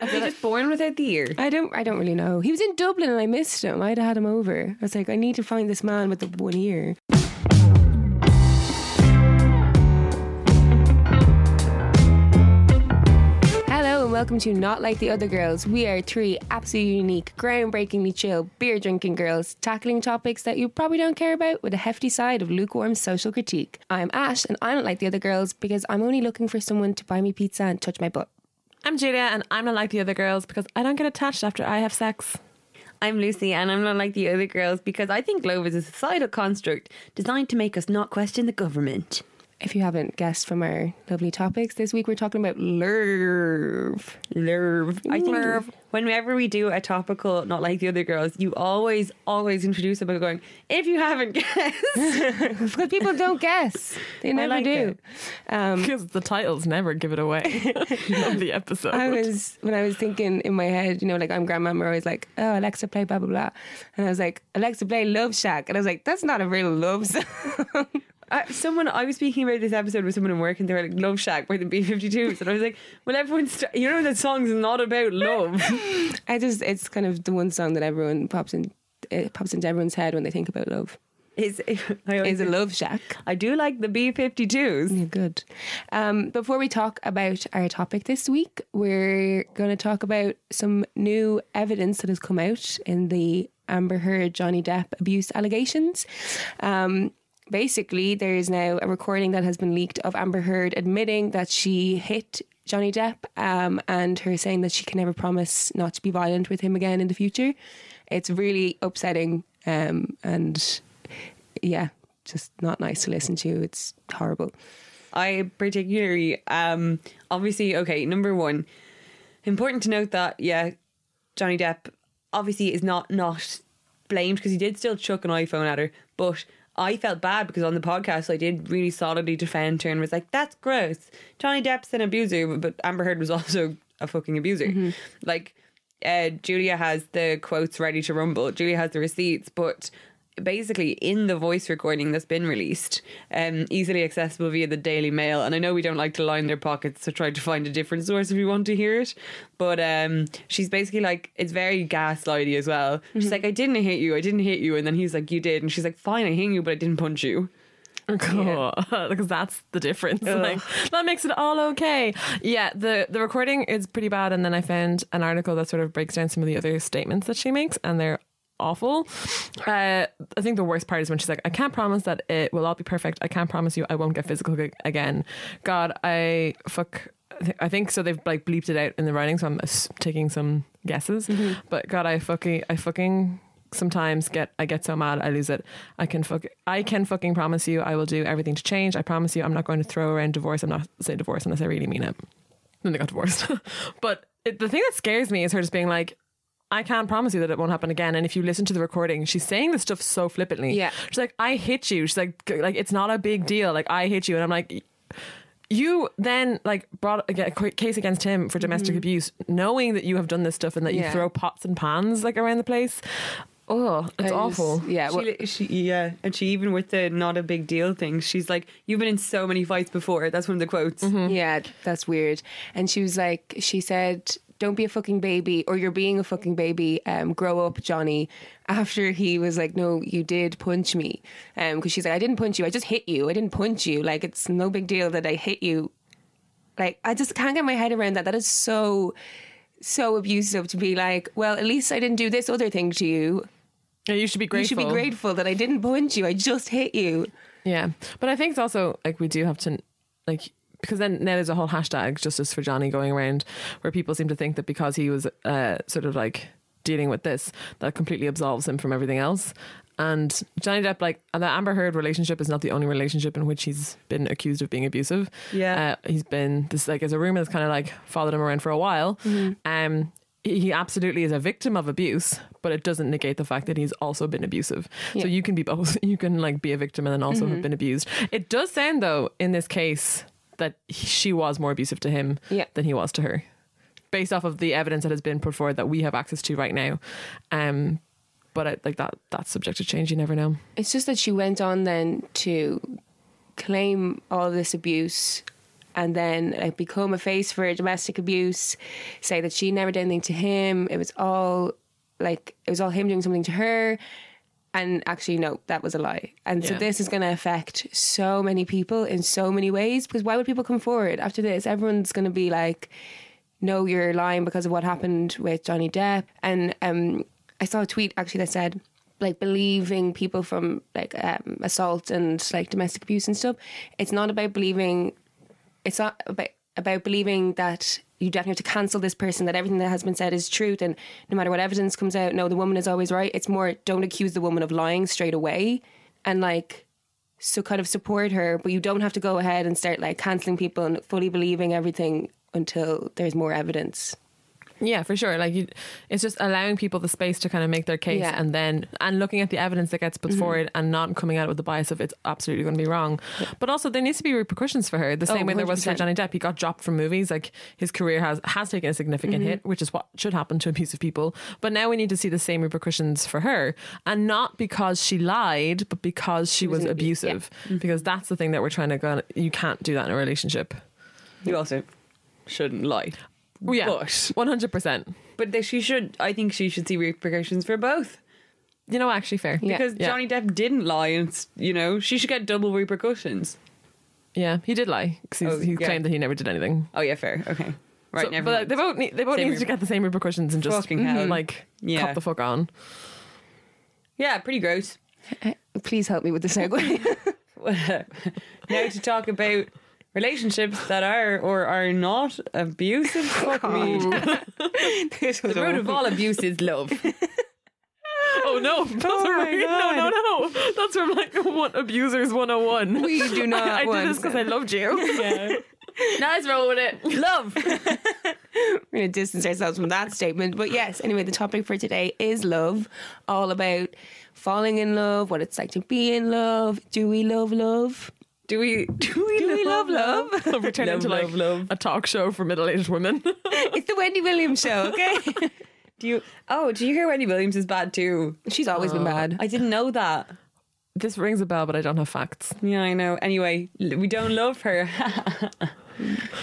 Are they just born without the ear? I don't. I don't really know. He was in Dublin and I missed him. I'd have had him over. I was like, I need to find this man with the one ear. Hello and welcome to Not Like the Other Girls. We are three absolutely unique, groundbreakingly chill, beer drinking girls tackling topics that you probably don't care about with a hefty side of lukewarm social critique. I'm Ash and I don't like the other girls because I'm only looking for someone to buy me pizza and touch my butt. I'm Julia, and I'm not like the other girls because I don't get attached after I have sex. I'm Lucy, and I'm not like the other girls because I think love is a societal construct designed to make us not question the government. If you haven't guessed from our lovely topics, this week we're talking about love. Love. I think Love. whenever we do a topical, not like the other girls, you always, always introduce it by going, if you haven't guessed. Because people don't guess. They never like do. it. Um, Because the titles never give it away of the episode. I was when I was thinking in my head, you know, like I'm grandma, we're always like, oh, Alexa, play blah blah blah, and I was like, Alexa, play Love Shack, and I was like, that's not a real love song. Uh, someone I was speaking about this episode with someone in work, and they were like "Love Shack" by the B52s, and I was like, "Well, everyone's st- you know that song's not about love." I just, it's kind of the one song that everyone pops in, it pops into everyone's head when they think about love. Is Is a Love Shack. I do like the B52s. Yeah, good. Um, before we talk about our topic this week, we're going to talk about some new evidence that has come out in the Amber Heard Johnny Depp abuse allegations. Um, basically, there is now a recording that has been leaked of Amber Heard admitting that she hit Johnny Depp um, and her saying that she can never promise not to be violent with him again in the future. It's really upsetting um, and yeah, just not nice to listen to. It's horrible. I particularly, um, obviously, okay, number one, important to note that, yeah, Johnny Depp obviously is not not blamed because he did still chuck an iPhone at her, but I felt bad because on the podcast I did really solidly defend her and was like, that's gross. Johnny Depp's an abuser, but Amber Heard was also a fucking abuser. Like, uh, Julia has the quotes ready to rumble. Julia has the receipts, but basically in the voice recording that's been released, um, easily accessible via the Daily Mail. And I know we don't like to line their pockets to try to find a different source if we want to hear it, but um, she's basically like it's very gaslighty as well. She's like, "I didn't hit you, I didn't hit you," and then he's like, "You did," and she's like, "Fine, I hit you, but I didn't punch you." Cool. because that's the difference. Like that makes it all okay. Yeah, the the recording is pretty bad, and then I found an article that sort of breaks down some of the other statements that she makes, and they're awful. Uh, I think the worst part is when she's like, "I can't promise that it will all be perfect. I can't promise you I won't get physical again." God, I fuck. I think so. They've like bleeped it out in the writing, so I'm taking some guesses. But God, I fucking, I fucking sometimes get I get so mad I lose it. I can fuck I can fucking promise you I will do everything to change. I promise you I'm not going to throw around divorce. I'm not say divorce unless I really mean it. Then they got divorced. but it, the thing that scares me is her just being like I can't promise you that it won't happen again. And if you listen to the recording, she's saying this stuff so flippantly. Yeah. She's like, I hit you. She's like, like it's not a big deal. Like I hit you. And I'm like, you then like brought a a case against him for domestic mm-hmm. abuse, knowing that you have done this stuff and that you throw pots and pans like around the place. Oh, it's I just- awful. yeah. well- She, she, yeah, and she even with the not a big deal thing, she's like, "You've been in so many fights before." That's one of the quotes. Mm-hmm. Yeah, that's weird. And she was like, she said, "Don't be a fucking baby, or you're being a fucking baby. Um, grow up, Johnny." After he was like, "No, you did punch me," um, because she's like, "I didn't punch you. I just hit you. I didn't punch you. Like it's no big deal that I hit you." Like I just can't get my head around that. That is so, so abusive to be like, "Well, at least I didn't do this other thing to you. Yeah, you should be grateful. You should be grateful that I didn't punch you. I just hit you." Yeah, but I think it's also like we do have to like because then now there's a whole hashtag justice for Johnny going around where people seem to think that because he was uh, sort of like dealing with this that completely absolves him from everything else. And Johnny Depp, like the Amber Heard relationship, is not the only relationship in which he's been accused of being abusive. Yeah. uh, he's been this like as a rumor that's kind of like followed him around for a while. Um, he absolutely is a victim of abuse, but it doesn't negate the fact that he's also been abusive. Yeah. So you can be both. You can like be a victim and then also have been abused. It does sound though in this case that he- she was more abusive to him Yeah. than he was to her, based off of the evidence that has been put forward that we have access to right now. Um, but I, like that, that's subject to change. You never know. It's just that she went on then to claim all this abuse and then like become a face for domestic abuse, say that she never did anything to him. It was all like it was all him doing something to her. And actually, no, that was a lie. And so Yeah. this is going to affect so many people in so many ways. Because why would people come forward after this? Everyone's going to be like, no, you're lying because of what happened with Johnny Depp. And um, I saw a tweet actually that said, like believing people from like um, assault and like domestic abuse and stuff. It's not about believing. It's not about about believing that you definitely have to cancel this person. That everything that has been said is truth, and no matter what evidence comes out, no, the woman is always right. It's more don't accuse the woman of lying straight away, and like so kind of support her, but you don't have to go ahead and start like canceling people and fully believing everything until there's more evidence. Yeah, for sure. Like you, it's just allowing people the space to kind of make their case, Yeah. Mm-hmm. and then and looking at the evidence that gets put forward, and not coming out with the bias of it's absolutely going to be wrong. But also, there needs to be repercussions for her, the same Oh, way there was for Johnny Depp. He got dropped from movies. Like his career has has taken a significant Mm-hmm. hit, which is what should happen to abusive people. But now we need to see the same repercussions for her, and not because she lied, but because she, was, was an abu- abusive. Because that's the thing that we're trying to go. You can't do that in a relationship. You also shouldn't lie. Well, yeah, But, one hundred percent. but they- she should. I think she should see repercussions for both. You know, actually, fair. Yeah. Because Johnny Depp didn't lie, and you know she should get double repercussions. Yeah, he did lie because Oh, he yeah. claimed that he never did anything. Oh yeah, fair. Okay, right. So- never but mind. they both need, they both need to get the same repercussions and just Fucking hell. Mm, like Yeah. cop the fuck on. yeah, pretty gross. Please help me with the segue. now to talk about relationships that are or are not abusive. Fuck me. The root of all abuse is love. Oh no! That's Oh my re- no, no, no! That's from like what abusers one hundred and one. We do not I, I want did this because I loved you. Yeah. Nice roll with it. Love. We're going to distance ourselves from that statement. But yes, anyway, the topic for today is love, all about falling in love, what it's like to be in love. Do we love love? Do we do we, Do we love love? we turn Love, into like love, love. a talk show for middle-aged women. it's the Wendy Williams show, okay? Do you? Oh, do you hear Wendy Williams is bad too? She's always been oh, bad. I didn't know that. this rings a bell, but I don't have facts. Yeah, I know. Anyway, we don't love her.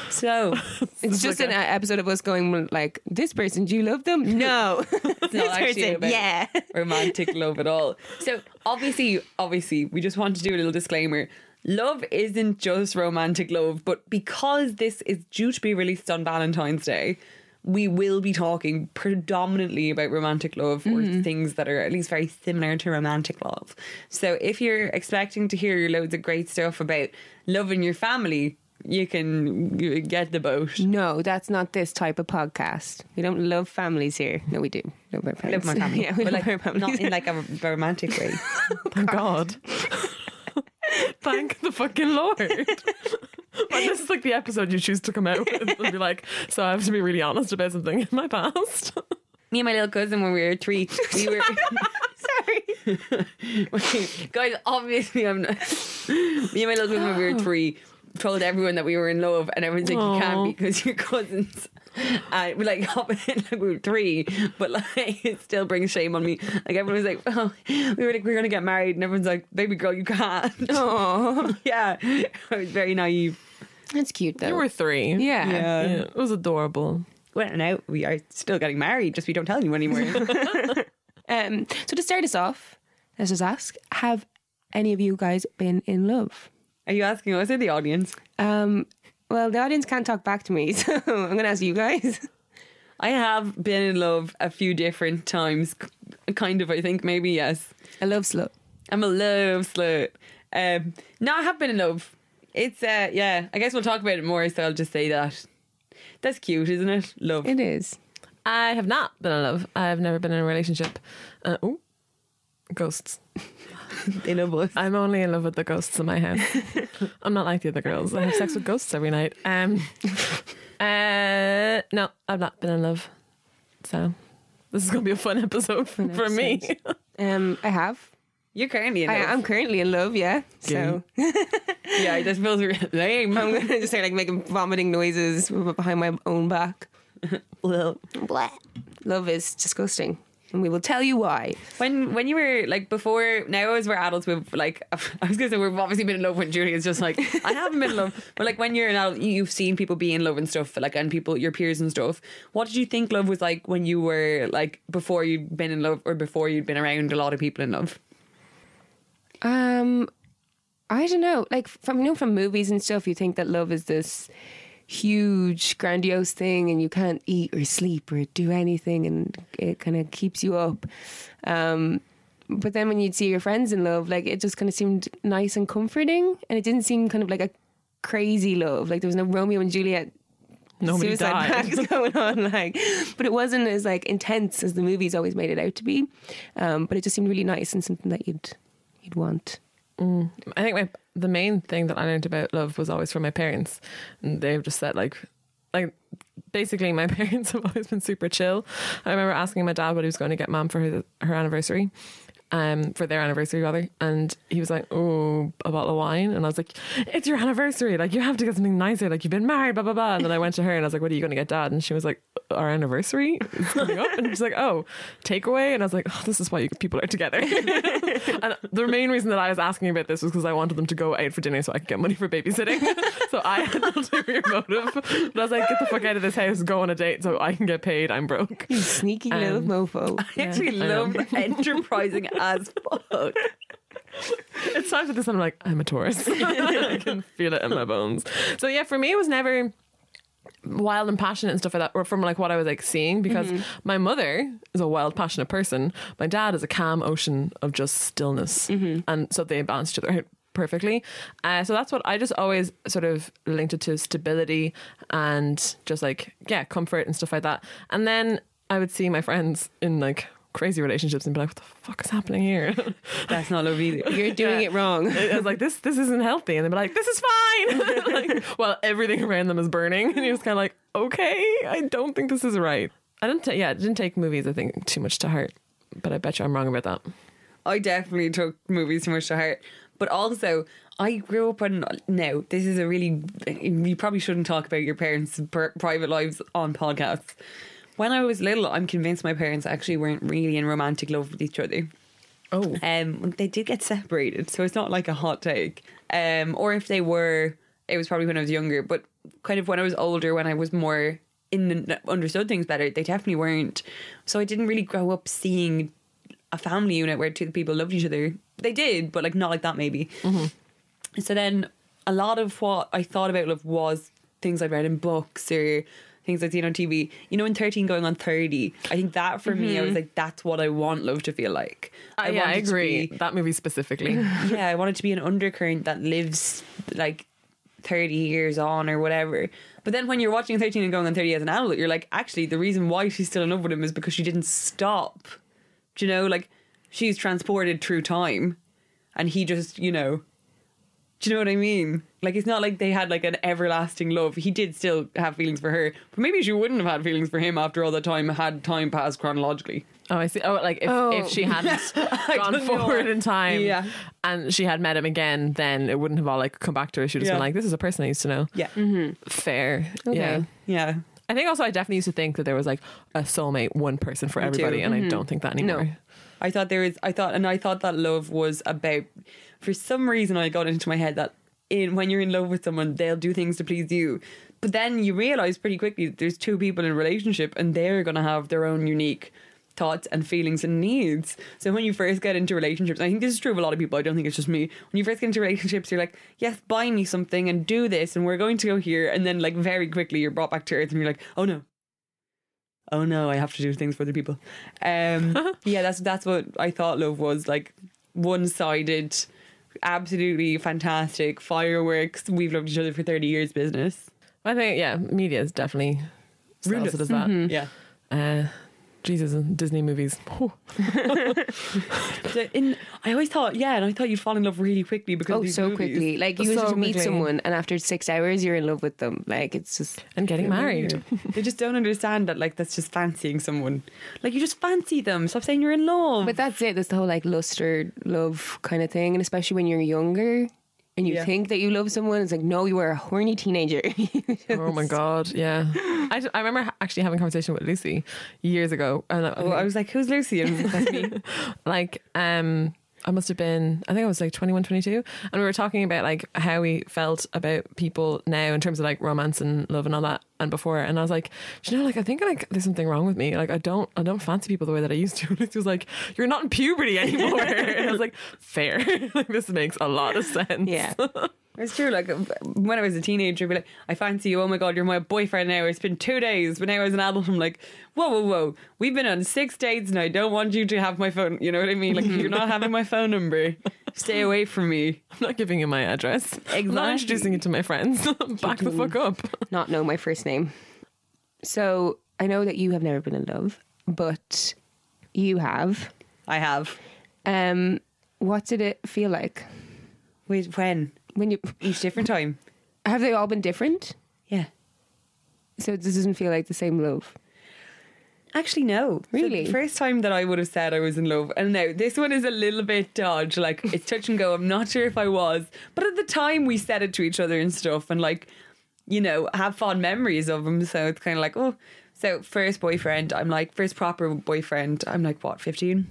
so It's just like an episode of us going like, this person, do you love them? No. it's not actually about yeah. romantic love at all. So obviously, obviously, we just want to do a little disclaimer. Love isn't just romantic love, but because this is due to be released on Valentine's Day, we will be talking predominantly about romantic love or mm-hmm. things that are at least very similar to romantic love. So if you're expecting to hear loads of great stuff about loving your family, you can get the boat. No, that's not this type of podcast. We don't love families here. No, we do. Love our love my family, yeah, we but love like, our not in like a romantic way. Thank oh, God. Thank the fucking Lord. But this is like the episode you choose to come out with and be like, so I have to be really honest about something in my past. Me and my little cousin when we were three, we were Sorry. guys. Obviously, I'm not. Me and my little cousin when we were three told everyone that we were in love, and everyone's like, "You can't because you're cousins." And we like, like we were three, but like it still brings shame on me. Like everyone was like, "Oh, we were like we're gonna get married," and everyone's like, "Baby girl, you can't." Oh, yeah, I was very naive. that's cute though. You were three. yeah. Yeah, it was adorable. Well, now we are still getting married, just we don't tell anyone anymore. Um, so to start us off, let's just ask: Have any of you guys been in love? are you asking us or the audience? Um, well, the audience can't talk back to me, so I'm going to ask you guys. I have been in love a few different times, kind of. I think maybe yes. I love slut. I'm a love slut. Um, no, I have been in love. It's uh, yeah. I guess we'll talk about it more. So I'll just say that. That's cute, isn't it? Love. It is. I have not been in love. I've never been in a relationship. Uh, oh, ghosts. They love us. I'm only in love with the ghosts in my house. I'm not like the other girls. I have sex with ghosts every night. Um, uh, no, I've not been in love. So this is gonna be a fun episode for, for me. Um, I have. You're currently in love. I am currently in love. Yeah. So Yeah, that feels really lame. I'm going to just start like making vomiting noises behind my own back. Well, Love is disgusting. And we will tell you why. When when you were like before now as we're adults we've like I was gonna say we've obviously been in love when Julie is just like I haven't been in love but like when you're an adult you've seen people be in love and stuff like and people your peers and stuff what did you think love was like when you were like before you'd been in love or before you'd been around a lot of people in love Um, I don't know. Like from you know from movies and stuff, you think that love is this huge, grandiose thing, and you can't eat or sleep or do anything, and it kind of keeps you up. Um, but then when you'd see your friends in love, like it just kind of seemed nice and comforting, and it didn't seem kind of like a crazy love. Like there was no Romeo and Juliet Nobody suicide pacts going on like but it wasn't as like intense as the movies always made it out to be um, but it just seemed really nice and something that you'd you'd want I think my the main thing that I learned about love was always from my parents, and they've just said like, like basically my parents have always been super chill. I remember asking my dad what he was going to get mom for her her anniversary. Um, for their anniversary rather, and he was like, "Oh, a bottle of wine," and I was like, "It's your anniversary, like you have to get something nicer, like you've been married, blah blah blah." And then I went to her and I was like, "What are you going to get, Dad?" And she was like, "Our anniversary is coming up," and she's like, "Oh, takeaway," and I was like, "Oh, this is why you people are together." and the main reason that I was asking about this was because I wanted them to go out for dinner so I could get money for babysitting. so I had an ulterior motive. But I was like, get the fuck out of this house, go on a date so I can get paid. I'm broke. you sneaky Um, little mofo I actually I know. love enterprising as fuck It's times like this, and I'm like, I'm a Taurus. I can feel it in my bones. So yeah, for me, it was never wild and passionate and stuff like that, or from like what I was like seeing, because my mother is a wild, passionate person. My dad is a calm ocean of just stillness, and so they balance each other out perfectly. Uh, so that's what I just always sort of linked it to stability and just like yeah, comfort and stuff like that. And then I would see my friends in like crazy relationships and be like, what the fuck is happening here? that's not love either you're doing it wrong I was like, this this isn't healthy. And they'd be like, this is fine. like, well, everything around them is burning. And you're just kind of like, okay, I don't think this is right. I didn't, ta- yeah, I didn't take movies, I think, too much to heart. But I bet you I'm wrong about that. I definitely took movies too much to heart. But also, I grew up on. Now, this is a really. You probably shouldn't talk about your parents' per, private lives on podcasts. When I was little, I'm convinced my parents actually weren't really in romantic love with each other. Oh. Um, they did get separated, so it's not like a hot take. Um, or if they were, it was probably when I was younger. But kind of when I was older, when I was more in the, understood things better, they definitely weren't. So I didn't really grow up seeing a family unit where two people loved each other. They did, but like not like that maybe. So then a lot of what I thought about love was things I'd read in books or things I've seen on TV. You know, in 13 going on 30, I think that for me, I was like, that's what I want love to feel like. Uh, yeah, I it to agree. be- That movie specifically. yeah, I want it to be an undercurrent that lives like 30 years on or whatever. But then when you're watching 13 and going on 30 as an adult, you're like, actually, the reason why she's still in love with him is because she didn't stop. Do you know? Like, she's transported through time and he just, you know. Do you know what I mean? Like, it's not like they had like an everlasting love. He did still have feelings for her, but maybe she wouldn't have had feelings for him after all the time had time passed chronologically. Oh, I see. Oh, like if, Oh. if she oh. hadn't gone don't know. forward in time Yeah. and she had met him again, then it wouldn't have all like come back to her. She'd just Yeah. been like, this is a person I used to know. Yeah. Mm-hmm. Fair. Okay. Yeah. Yeah. I think also I definitely used to think that there was like a soulmate, one person for Me too. everybody, and I mm-hmm. don't think that anymore. No. I thought there was, I thought, and I thought that love was about, for some reason, I got into my head that in when you're in love with someone, they'll do things to please you. But then you realize pretty quickly that there's two people in a relationship and they're going to have their own unique thoughts and feelings and needs. So when you first get into relationships, I think this is true of a lot of people. I don't think it's just me. When you first get into relationships, you're like, yes, buy me something and do this and we're going to go here. And then like very quickly you're brought back to earth and you're like, oh no. Oh no, I have to do things for other people. Um, yeah, that's that's what I thought love was like one sided, absolutely fantastic fireworks. We've loved each other for thirty years. Business. I think yeah, media is definitely Ruined sells it us. as that. Yeah. Uh, Jesus, and Disney movies. Oh. So in, I always thought, yeah, and I thought you'd fall in love really quickly because Oh, of these so movies. quickly. Like you So just meet someone, and after six hours, you're in love with them. Like it's just and getting married. they just don't understand that like that's just fancying someone. Like you just fancy them. Stop saying you're in love. But that's it. That's the whole like lust or love kind of thing, and especially when you're younger, and you Yeah. think that you love someone. It's like, no, you are a horny teenager. Oh my god, yeah. I, I remember actually having a conversation with Lucy years ago, and I, Oh, I was like, who's Lucy? And that's me. like um I must have been I think I was like 21 22 and we were talking about like how we felt about people now in terms of like romance and love and all that and before and I was like you know like I think like there's something wrong with me. Like I don't I don't fancy people the way that I used to. And Lucy was like you're not in puberty anymore. And I was like fair. Like this makes a lot of sense. Yeah. It's true. Like when I was a teenager, I'd be like, I fancy you. Oh my god, you're my boyfriend now. It's been two days. But now as an adult, I'm like, whoa, whoa, whoa. We've been on six dates, and I don't want you to have my phone. You know what I mean? Like you're not having my phone number. Stay away from me. I'm not giving you my address I'm not introducing you to my friends back the fuck up Not know my first name. So I know that you have never been in love, but you have. I have. Um, what did it feel like Wait, when? When you? Each different time. Have they all been different? Yeah. So this doesn't feel like the same love. Actually, no. Really? the first time that I would have said I was in love, and now this one is a little bit dodge. Like it's touch and go. I'm not sure if I was, but at the time we said it to each other and stuff, and like, you know, have fond memories of him. So it's kind of like, oh, so first boyfriend. I'm like first proper boyfriend. I'm like what, 15?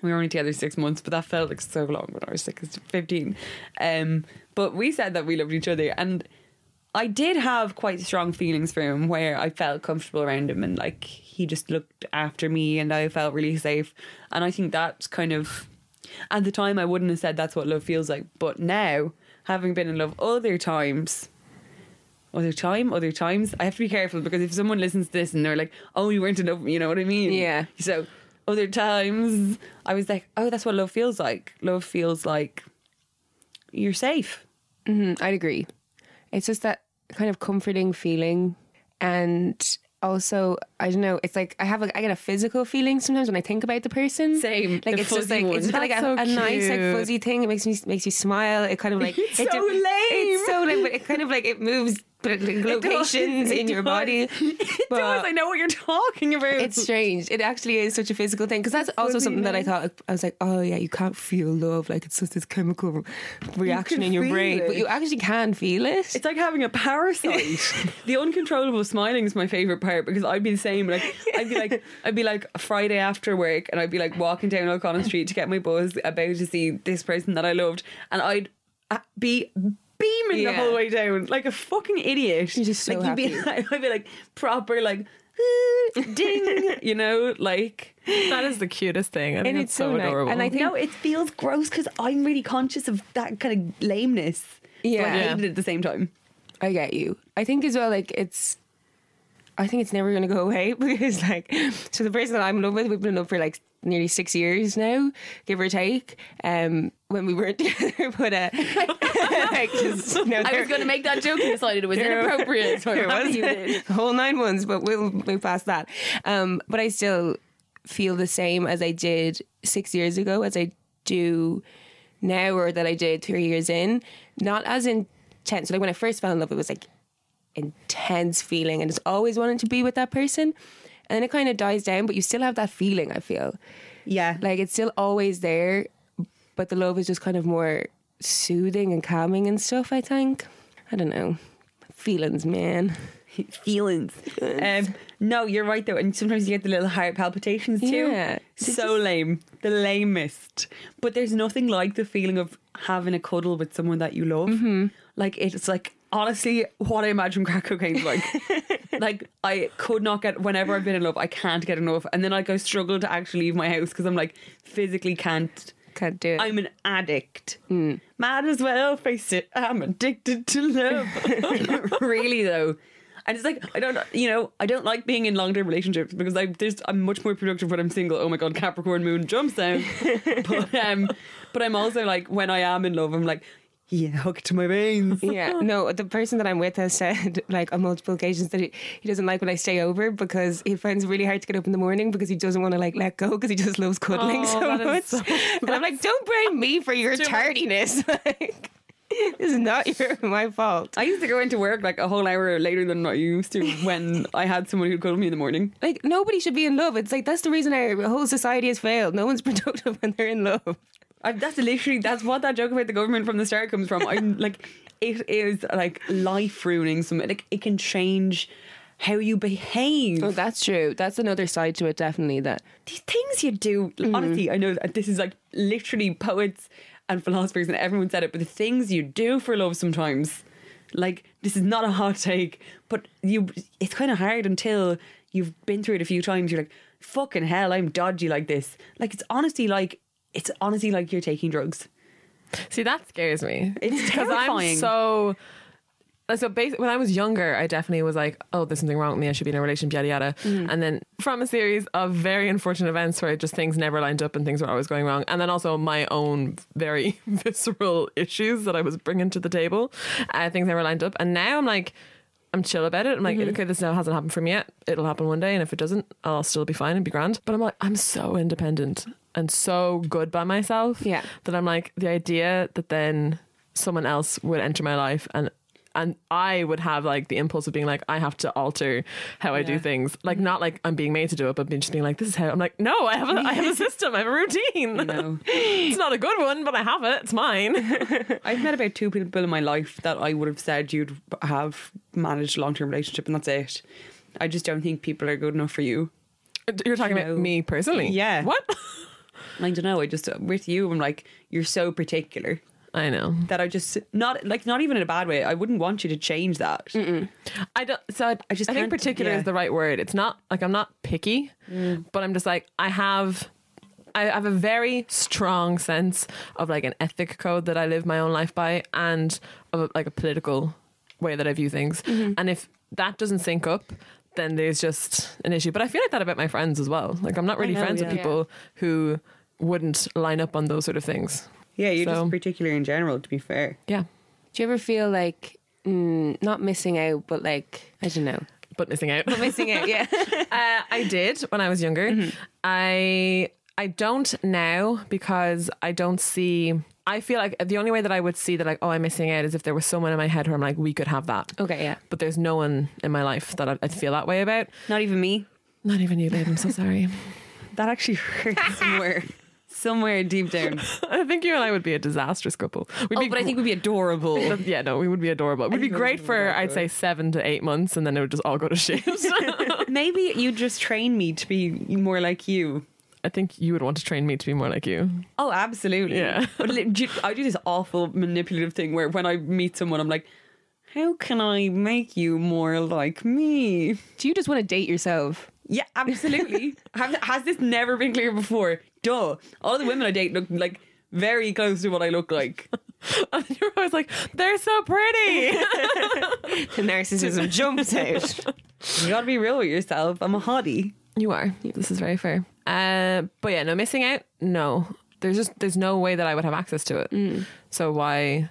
We were only together six months, but that felt like so long when I was like 15. Um, but we said that we loved each other, and I did have quite strong feelings for him where I felt comfortable around him and like he just looked after me and I felt really safe. And I think that's kind of at the time I wouldn't have said that's what love feels like. But now, having been in love other times, other time, other times, I have to be careful because if someone listens to this and they're like, Oh, you weren't in love you know what I mean? Yeah. So other times I was like, Oh, that's what love feels like. Love feels like you're safe. Mm, I'd agree. It's just that kind of comforting feeling, and also I don't know. It's like I have a, I get a physical feeling sometimes when I think about the person. Same, Like it's just like it's like a, so a nice like fuzzy thing. It makes me makes you smile. It kind of like It's it so lame. It's so lame, but it kind of like it moves locations in your body. It does. I know what you're talking about. It's strange. It actually is such a physical thing because that's also fuzzy something that I thought. I was like, oh yeah, you can't feel love. Like it's just this chemical reaction can in your brain, it. but you actually can feel it. It's like having a parasite. the uncontrollable smiling is my favorite part because I'd be the same. Like I'd be like I'd be like a Friday after work and I'd be like walking down O'Connell Street to get my buzz about to see this person that I loved and I'd uh, be beaming the whole way down like a fucking idiot. You're just so like, You'd happy. be, I'd be like proper like ding, you know, like that is the cutest thing I And it's so so nice. adorable And I think- no, it feels gross because I'm really conscious of that kind of lameness. Yeah. but I Yeah. hate it at the same time. I get you. I think as well, like it's. I think it's never going to go away because, like, so the person that I'm in love with, we've been in love for like nearly six years now, give or take. Um, when we weren't together, but uh, like, just, no, there- going to make that joke and decided it was inappropriate. So there was whole nine months, but we'll move past that. Um, but I still feel the same as I did six years ago as I do now, or that I did three years in. Not as intense. Like when I first fell in love, it was like intense feeling, and just always wanting to be with that person. And then it kind of dies down, but you still have that feeling. I feel Yeah. like it's still always there, but the love is just kind of more soothing and calming and stuff. I think. I don't know. Feelings, man. feelings. Um, no, you're right though, and sometimes you get the little heart palpitations too. Yeah. so lame, the lamest. But there's nothing like the feeling of having a cuddle with someone that you love. Mm-hmm. Like it's like honestly what I imagine crack cocaine's like. like I could not get whenever I've been in love, I can't get enough, and then like I struggle to actually leave my house because I'm like physically can't. Can't do it. I'm an addict. Hmm. Mad as well, face it. I'm addicted to love. really though. And it's like I don't, you know, I don't like being in long term relationships because I there's I'm much more productive when I'm single. Oh my god, Capricorn Moon jumps down. but um, but I'm also like when I am in love, I'm like, yeah, hooked to my veins. yeah, no, the person that I'm with has said like on multiple occasions that he, he doesn't like when I stay over because he finds it really hard to get up in the morning because he doesn't want to like let go because he just loves cuddling Oh, so much. so- and I'm like, don't blame me for your tardiness. like, this is not your my fault. I used to go into work like a whole hour later than I used to when I had someone who'd cuddle me in the morning. Like nobody should be in love. It's like that's the reason our whole society has failed. No one's productive when they're in love. I, that's literally that's what that joke about the government from the start comes from. I'm like, it is like life ruining. Some like it can change how you behave. Oh, that's true. That's another side to it, definitely. That These things you do. Mm. Honestly, I know that this is like literally poets and philosophers and everyone said it, but the things you do for love sometimes, like this is not a hot take, but you, it's kind of hard until you've been through it a few times. You're like, fucking hell, I'm dodgy like this. Like it's honestly like it's honestly like you're taking drugs. See, that scares me. It's because I'm terrifying. so. So basically, when I was younger, I definitely was like, "Oh, there's something wrong with me. I should be in a relationship." Yada yada. Mm. And then from a series of very unfortunate events where just things never lined up and things were always going wrong, and then also my own very visceral issues that I was bringing to the table, uh, things never lined up. And now I'm like, I'm chill about it. I'm like, okay, this now hasn't happened for me yet. It'll happen one day, and if it doesn't, I'll still be fine and be grand. But I'm like, I'm so independent and so good by myself Yeah. that I'm like the idea that then someone else would enter my life and and I would have like the impulse of being like I have to alter how I do things like mm-hmm. not like I'm being made to do it but being just being like this is how I'm like no I have a I have a system I have a routine No, it's not a good one but I have it it's mine I've met about two people in my life that I would have said you'd have managed a long term relationship, and that's it. I just don't think people are good enough for you. you're talking No. about me personally Yeah. what I don't know. I just uh, with you, I'm like you're so particular. I know that I just not like not even in a bad way. I wouldn't want you to change that. I don't. So I, I just I think particular yeah. is the right word. It's not like I'm not picky, mm. but I'm just like I have. I have a very strong sense of like an ethic code that I live my own life by, and of a, like a political way that I view things. Mm-hmm. And if that doesn't sync up, then there's just an issue. But I feel like that about my friends as well. Like I'm not really know, friends with yeah. people who wouldn't line up on those sort of things. Yeah, you're So- just particular in general. To be fair, Yeah, do you ever feel like mm, not missing out, but like I don't know, but missing out. missing out? Yeah. Uh, I did when I was younger. I I don't now because I don't see. I feel like the only way that I would see that like oh I'm missing out is if there was someone in my head who I'm like we could have that. okay. Yeah. But there's no one in my life that I, I feel that way about. not even me. Not even you, babe. I'm so sorry. That actually hurts somewhere, somewhere deep down. I think you and I would be a disastrous couple. We'd Oh, be but I think we'd be adorable. yeah, no, we would be adorable. We'd be think we great would for be I'd say seven to eight months, and then it would just all go to shit. Maybe you'd just train me to be more like you. I think you would want to train me to be more like you. Oh, absolutely. Yeah. But li- do you- I do this awful manipulative thing where when I meet someone, I'm like, "How can I make you more like me?" Do you just want to date yourself? Yeah, absolutely. Have, has this never been clear before? Duh. All the women I date look like very close to what I look like. And you're always like, they're so pretty. The narcissism jumps out. You gotta be real with yourself. I'm a hottie. You are. This is very fair. Uh, but yeah, no missing out. No, there's just there's no way that I would have access to it. So why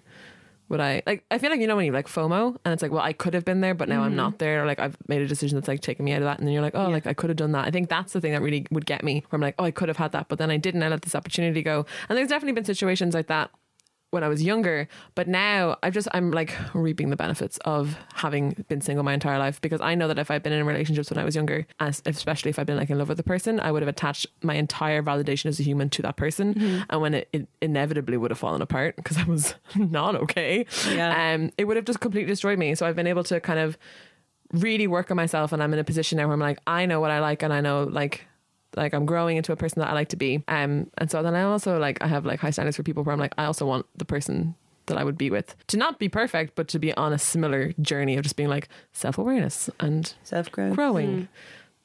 would I? Like, I feel like you know when you like FOMO, and it's like, well, I could have been there, but now I'm not mm-hmm. there. Or like I've made a decision that's like taking me out of that, and then you're like, oh, like I could have done that. I think that's the thing that really would get me. Where I'm like, oh, I could have had that, but then I didn't. I let this opportunity go. And there's definitely been situations like that when I was younger, but now I've just I'm like reaping the benefits of having been single my entire life because I know that if I'd been in relationships when I was younger, as especially if I'd been like in love with a person, I would have attached my entire validation as a human to that person, and when it, it inevitably would have fallen apart because I was not okay, Yeah. um, it would have just completely destroyed me. So I've been able to kind of really work on myself, and I'm in a position now where I'm like I know what I like, and I know like like I'm growing into a person that I like to be. Um, and so then I also like I have like high standards for people where I'm like I also want the person that I would be with to not be perfect, but to be on a similar journey of just being like self awareness and Self growth. growing. Hmm.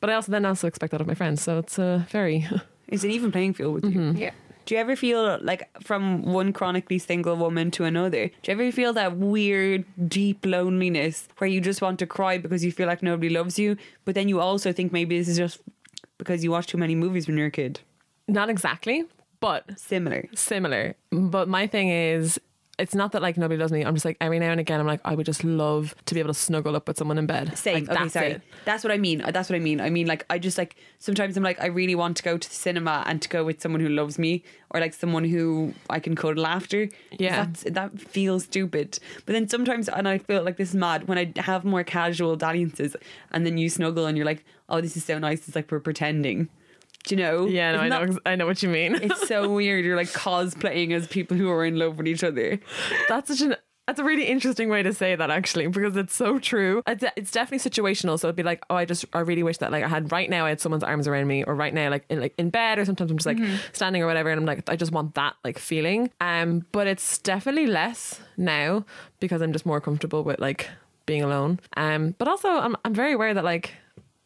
But I also then also expect that of my friends, so it's a very It's an even playing field with you. Mm-hmm. Yeah. Do you ever feel like from one chronically single woman to another? Do you ever feel that weird, deep loneliness where you just want to cry because you feel like nobody loves you, but then you also think maybe this is just because you watched too many movies when you were a kid? not exactly, but Similar. similar. But my thing is, it's not that like nobody loves me. I'm just like every now and again, I'm like I would just love to be able to snuggle up with someone in bed. Same. Like, okay, that's sorry. it. That's what I mean. Uh, that's what I mean. I mean, like, I just like sometimes I'm like, I really want to go to the cinema and to go with someone who loves me or like someone who I can cuddle after. Yeah. That's, that feels stupid. But then sometimes, and I feel like this is mad when I have more casual dalliances and then you snuggle and you're like, oh, this is so nice. It's like we're pretending. Do you know? Yeah, no, I know. that- I know what you mean. It's so weird. You're like cosplaying as people who are in love with each other. That's such an. That's a really interesting way to say that, actually, because it's so true. It's, definitely situational. So it'd be like, oh, I just, I really wish that, like, I had right now, I had someone's arms around me, or right now, like, in, like in bed, or sometimes I'm just like standing or whatever, and I'm like, I just want that like feeling. Um, but it's definitely less now because I'm just more comfortable with like being alone. Um, but also I'm, I'm very aware that like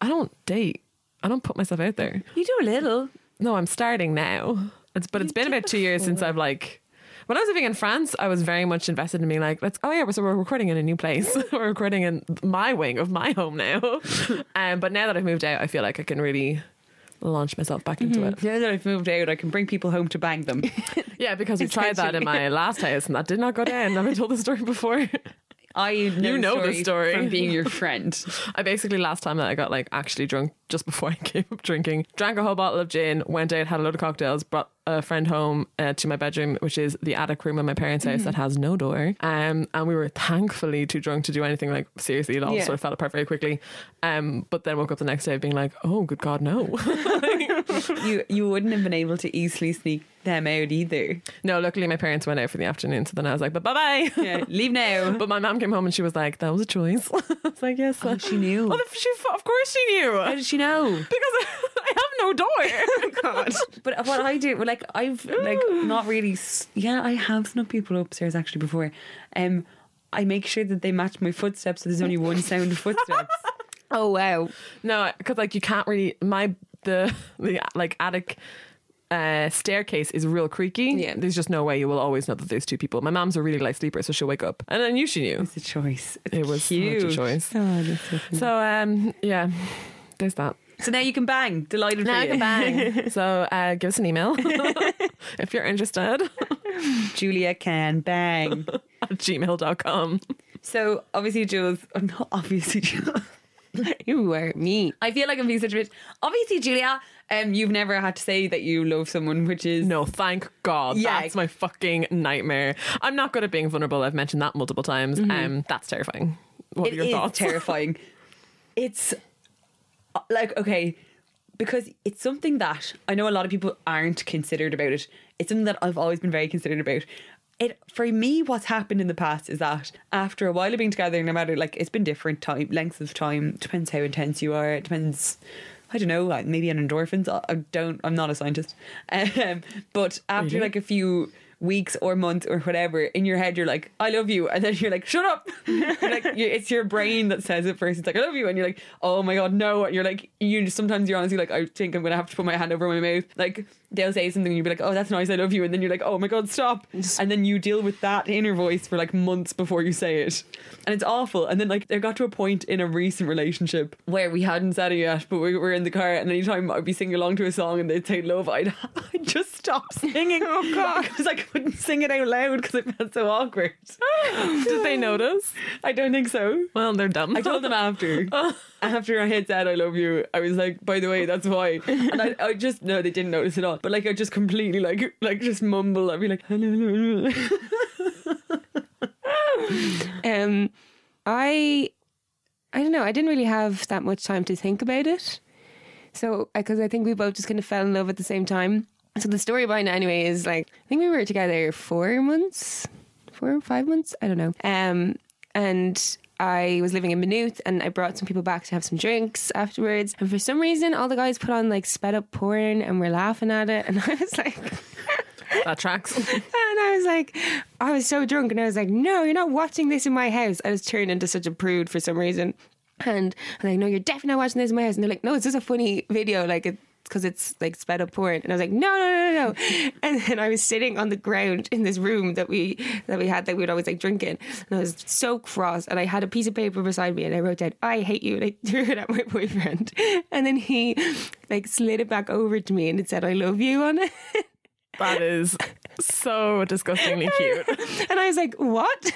I don't date. I don't put myself out there. You do a little. No, I'm starting now. It's but it's been about two years since I've like. When I was living in France, I was very much invested in being like, let's. Oh yeah, so we're recording in a new place. we're recording in my wing of my home now. um, but now that I've moved out, I feel like I can really launch myself back into it. Now that I've moved out, I can bring people home to bang them. Yeah, because we tried that in my last house and that did not go down. Have I told the story before? I know, You know the story. from being your friend. I basically last time that I got like actually drunk just before I gave up drinking, drank a whole bottle of gin, went out, had a load of cocktails, brought a friend home uh, to my bedroom, which is the attic room of my parents' house that has no door. Um, and we were thankfully too drunk to do anything like seriously. It all Yeah. sort of fell apart very quickly. Um, but then woke up the next day being like, oh, good God, no. you you wouldn't have been able to easily sneak them out either. no, luckily my parents went out for the afternoon. So then I was like, but bye bye. Yeah, leave now. But my mom came home and she was like, that was a choice. I was like, yes. Oh, she knew. Oh, she, of course she knew. How did she know? because I have no door. God. But what I do, well, like I've like not really. Yeah, I have snuck people upstairs actually before. Um, I make sure that they match my footsteps. So there's only one sound of footsteps. Oh wow. No, because like you can't really my the the like attic uh, staircase is real creaky. Yeah. there's just no way you will always know that there's two people. My mom's a really light sleeper, so she'll wake up, and I knew she knew It's a choice. It's it was cute. such a choice. Oh, that's so. So um, yeah, there's that. So now you can bang. Delighted Now for I you. can bang. so uh, give us an email if you're interested Julia can bang. at gmail.com. So obviously, Jules. Not obviously, Jules. you were me. I feel like I'm being such a bitch. Obviously, Julia. Um, you've never had to say that you love someone, which is No, thank God. Yeah. That's my fucking nightmare. I'm not good at being vulnerable. I've mentioned that multiple times. Um, that's terrifying. What It are your thoughts? terrifying. it's like okay, because it's something that I know a lot of people aren't considered about it. It's something that I've always been very considered about. It for me, what's happened in the past is that after a while of being together, no matter like it's been different time lengths of time, depends how intense you are. It depends. I don't know, like maybe on endorphins. I, I don't. I'm not a scientist, um, but after like a few weeks or months or whatever, in your head you're like, "I love you," and then you're like, "Shut up!" Like it's your brain that says it first. It's like, "I love you," and you're like, "Oh my god, no!" And you're like, you sometimes you're honestly like, "I think I'm gonna have to put my hand over my mouth." Like they'll say something, and you'll be like, "Oh, that's nice, I love you," and then you're like, "Oh my god, stop!" And then you deal with that inner voice for like months before you say it, and it's awful. And then like there got to a point in a recent relationship where we hadn't said it yet, but we were in the car, and anytime I'd be singing along to a song and they'd say "love," I'd, I'd just stop singing. oh god, because I couldn't sing it out loud because it felt so awkward. Did they notice? I don't think so. Well, they're dumb. I told them after. after I had said I love you, I was like, by the way, that's why. And I, I just no, they didn't notice at all. But like I just completely like like just mumble. I'd be like, Um, I, I don't know. I didn't really have that much time to think about it. So, because I think we both just kind of fell in love at the same time. So the story behind it anyway is like I think we were together four months, four or five months. I don't know. Um, and I was living in Maynooth, and I brought some people back to have some drinks afterwards. And for some reason, all the guys put on like sped up porn, and we're laughing at it. And I was like. that tracks. And I was like, I was so drunk, and I was like, no, you're not watching this in my house. I was turned into such a prude for some reason. And I'm like, no, you're definitely not watching this in my house. And they're like, no, it's just a funny video, like it's because it's like sped up porn. And I was like, no, no, no, no, no. And then I was sitting on the ground in this room that we that we had that we'd always like drinking. And I was so cross. And I had a piece of paper beside me, and I wrote down, I hate you. And I threw it at my boyfriend. And then he like slid it back over to me, and it said, I love you on it. That is so disgustingly cute. And I was like, what?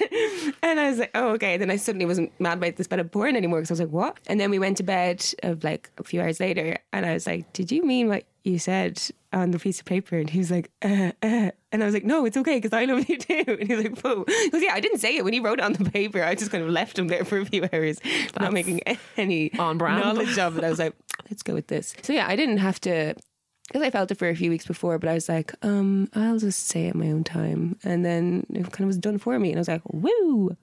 And I was like, oh, okay. Then I suddenly wasn't mad about this bed of porn anymore because I was like, what? And then we went to bed of like a few hours later and I was like, did you mean what you said on the piece of paper? And he was like, uh, uh. And I was like, no, it's okay because I love you too. And he was like, whoa. Goes, yeah, I didn't say it when he wrote it on the paper. I just kind of left him there for a few hours, not making any on brand. knowledge of it. I was like, let's go with this. So yeah, I didn't have to because I felt it for a few weeks before, but I was like, um, I'll just say it my own time, and then it kind of was done for me, and I was like, woo.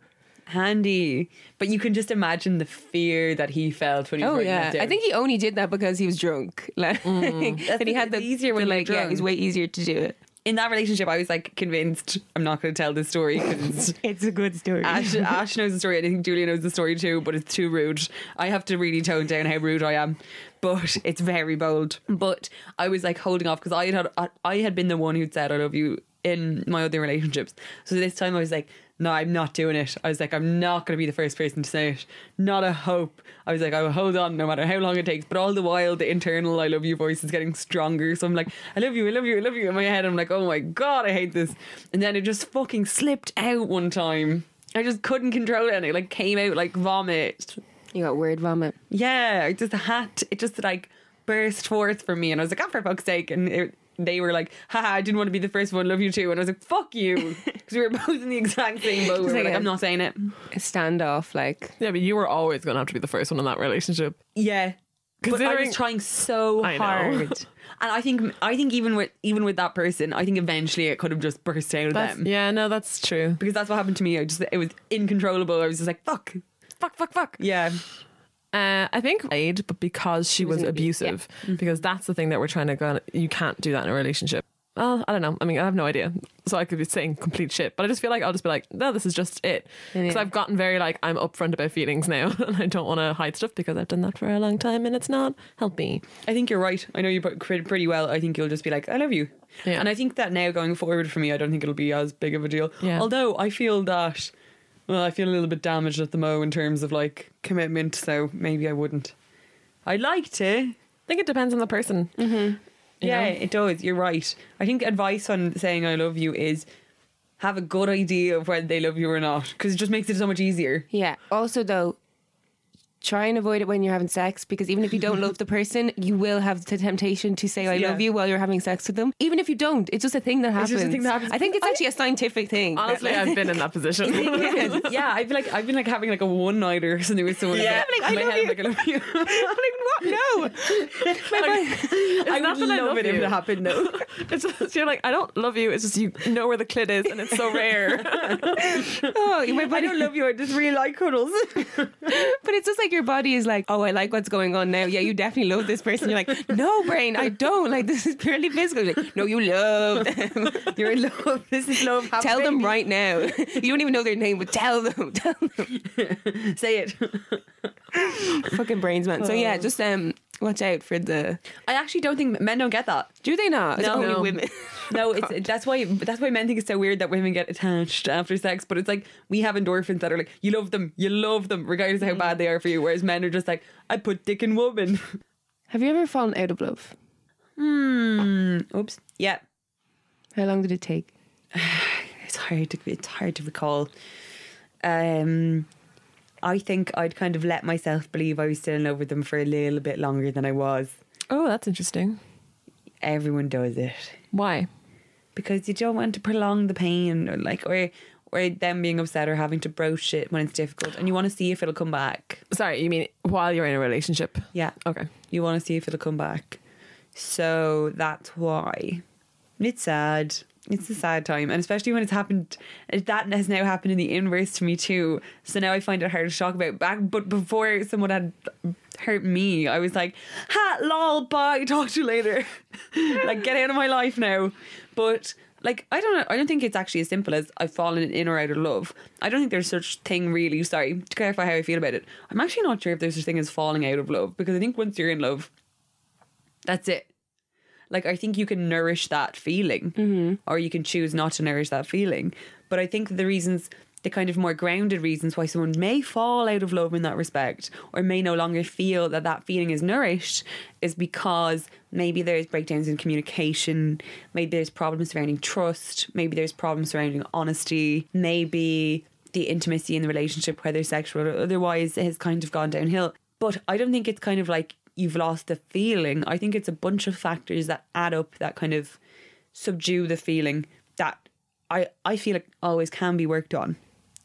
Handy. But you can just imagine the fear that he felt when he was Oh yeah. I think he only did that because he was drunk. Like, and he had the easier when the, like, yeah, drunk. it was way easier to do it. In that relationship, I was like convinced. I'm not going to tell this story because It's a good story. Ash, Ash knows the story. and I think Julia knows the story too, but it's too rude. I have to really tone down how rude I am, but it's very bold. But I was like holding off because I had I had been the one who'd said I love you in my other relationships. So this time I was like, no, I'm not doing it. I was like, I'm not going to be the first person to say it. Not a hope. I was like, I will hold on no matter how long it takes. But all the while, the internal I love you voice is getting stronger. So I'm like, I love you, I love you, I love you in my head. I'm like, oh my God, I hate this. And then it just fucking slipped out one time. I just couldn't control it and it like came out like vomit. you got word vomit. Yeah, I just had to, it just like burst forth from me and I was like, oh, for fuck's sake. And it, they were like, haha, I didn't want to be the first one, love you too. And I was like, fuck you. Because we were both in the exact same boat. We were like like, a- I'm not saying it. A standoff, like Yeah, but you were always going to have to be the first one in that relationship. Yeah. But I was trying so I hard. And I think I think even with even with that person, I think eventually it could have just burst out of That's, them. yeah, no, that's true. Because that's what happened to me. I just it was incontrollable. I was just like, fuck. Fuck, fuck, fuck. Yeah. Uh, I think played, but because she was, was an abuse, abusive, because that's the thing that we're trying to go. You can't do that in a relationship. Well, I don't know. I mean, I have no idea, so I could be saying complete shit. But I just feel like I'll just be like, no, this is just it, because Yeah. I've gotten very like I'm upfront about feelings now, and I don't want to hide stuff because I've done that for a long time, and it's not helping. I think you're right. I know you put pretty pretty well. I think you'll just be like, I love you. Yeah. And I think that now going forward for me, I don't think it'll be as big of a deal. Yeah. Although I feel that, well, I feel a little bit damaged at the mo in terms of like commitment. So maybe I wouldn't. I'd like to. I think it depends on the person. Mm-hmm. Yeah, it does. You're right. I think advice on saying I love you is have a good idea of whether they love you or not because it just makes it so much easier. Yeah. Also, though, try and avoid it when you're having sex because even if you don't love the person, you will have the temptation to say "I Yeah. love you" while you're having sex with them. Even if you don't, it's just a thing that It's happens. just a thing that happens. I think it's actually a scientific thing. Honestly, I've been in that position. yeah, I feel like I've been like having like a one nighter or something with someone. Yeah. like, I'm like, I my love head, you. like, I love you. I'm like, what? No. I not would that I love love it if you. it happened though. it's just, you're like, I don't love you. It's just you know where the clit is, and it's so rare. oh, my I don't love you. I just really like cuddles. But it's just like your body is like, oh, I like what's going on now. Yeah, you definitely love this person. You're like, no, brain, I don't. Like this is purely physical. Like, no, you love. them. You're in love. This is love. Have tell them right now. You don't even know their name, but tell them. Tell them. Say it. Fucking brains, man. So yeah, just um, watch out for the. I actually don't think men don't get that. Do they not? It's No. only No. women. No, it's that's why that's why men think it's so weird that women get attached after sex. But it's like we have endorphins that are like you love them, you love them, regardless of how bad they are for you. Whereas men are just like I put dick in woman. Have you ever fallen out of love? Hmm. Oops. Yeah. How long did it take? It's hard to it's hard to recall. Um, I think I'd kind of let myself believe I was still in love with them for a little bit longer than I was. oh, that's interesting. Everyone does it Why? because you don't want to prolong the pain, or like or or them being upset or having to broach it when it's difficult, and you want to see if it'll come back. Sorry, you mean while you're in a relationship? Yeah, Okay. you want to see if it'll come back. So that's why it's sad. It's a sad time, and especially when it's happened. That has now happened in the inverse to me too. So now I find it hard to talk about. Back, but before someone had hurt me, I was like, "Ha, lol, bye, talk to you later." like, get out of my life now. But like, I don't know. I don't think it's actually as simple as I've fallen in or out of love. I don't think there's such thing really. Sorry to clarify how I feel about it. I'm actually not sure if there's such thing as falling out of love because I think once you're in love, that's it. Like I think you can nourish that feeling, mm-hmm. or you can choose not to nourish that feeling. But I think the reasons, the kind of more grounded reasons why someone may fall out of love in that respect, or may no longer feel that that feeling is nourished, is because maybe there's breakdowns in communication, maybe there's problems surrounding trust, maybe there's problems surrounding honesty, maybe the intimacy in the relationship, whether sexual or otherwise, has kind of gone downhill. But I don't think it's kind of like you've lost the feeling. I think it's a bunch of factors that add up that kind of subdue the feeling that I, I feel like always can be worked on.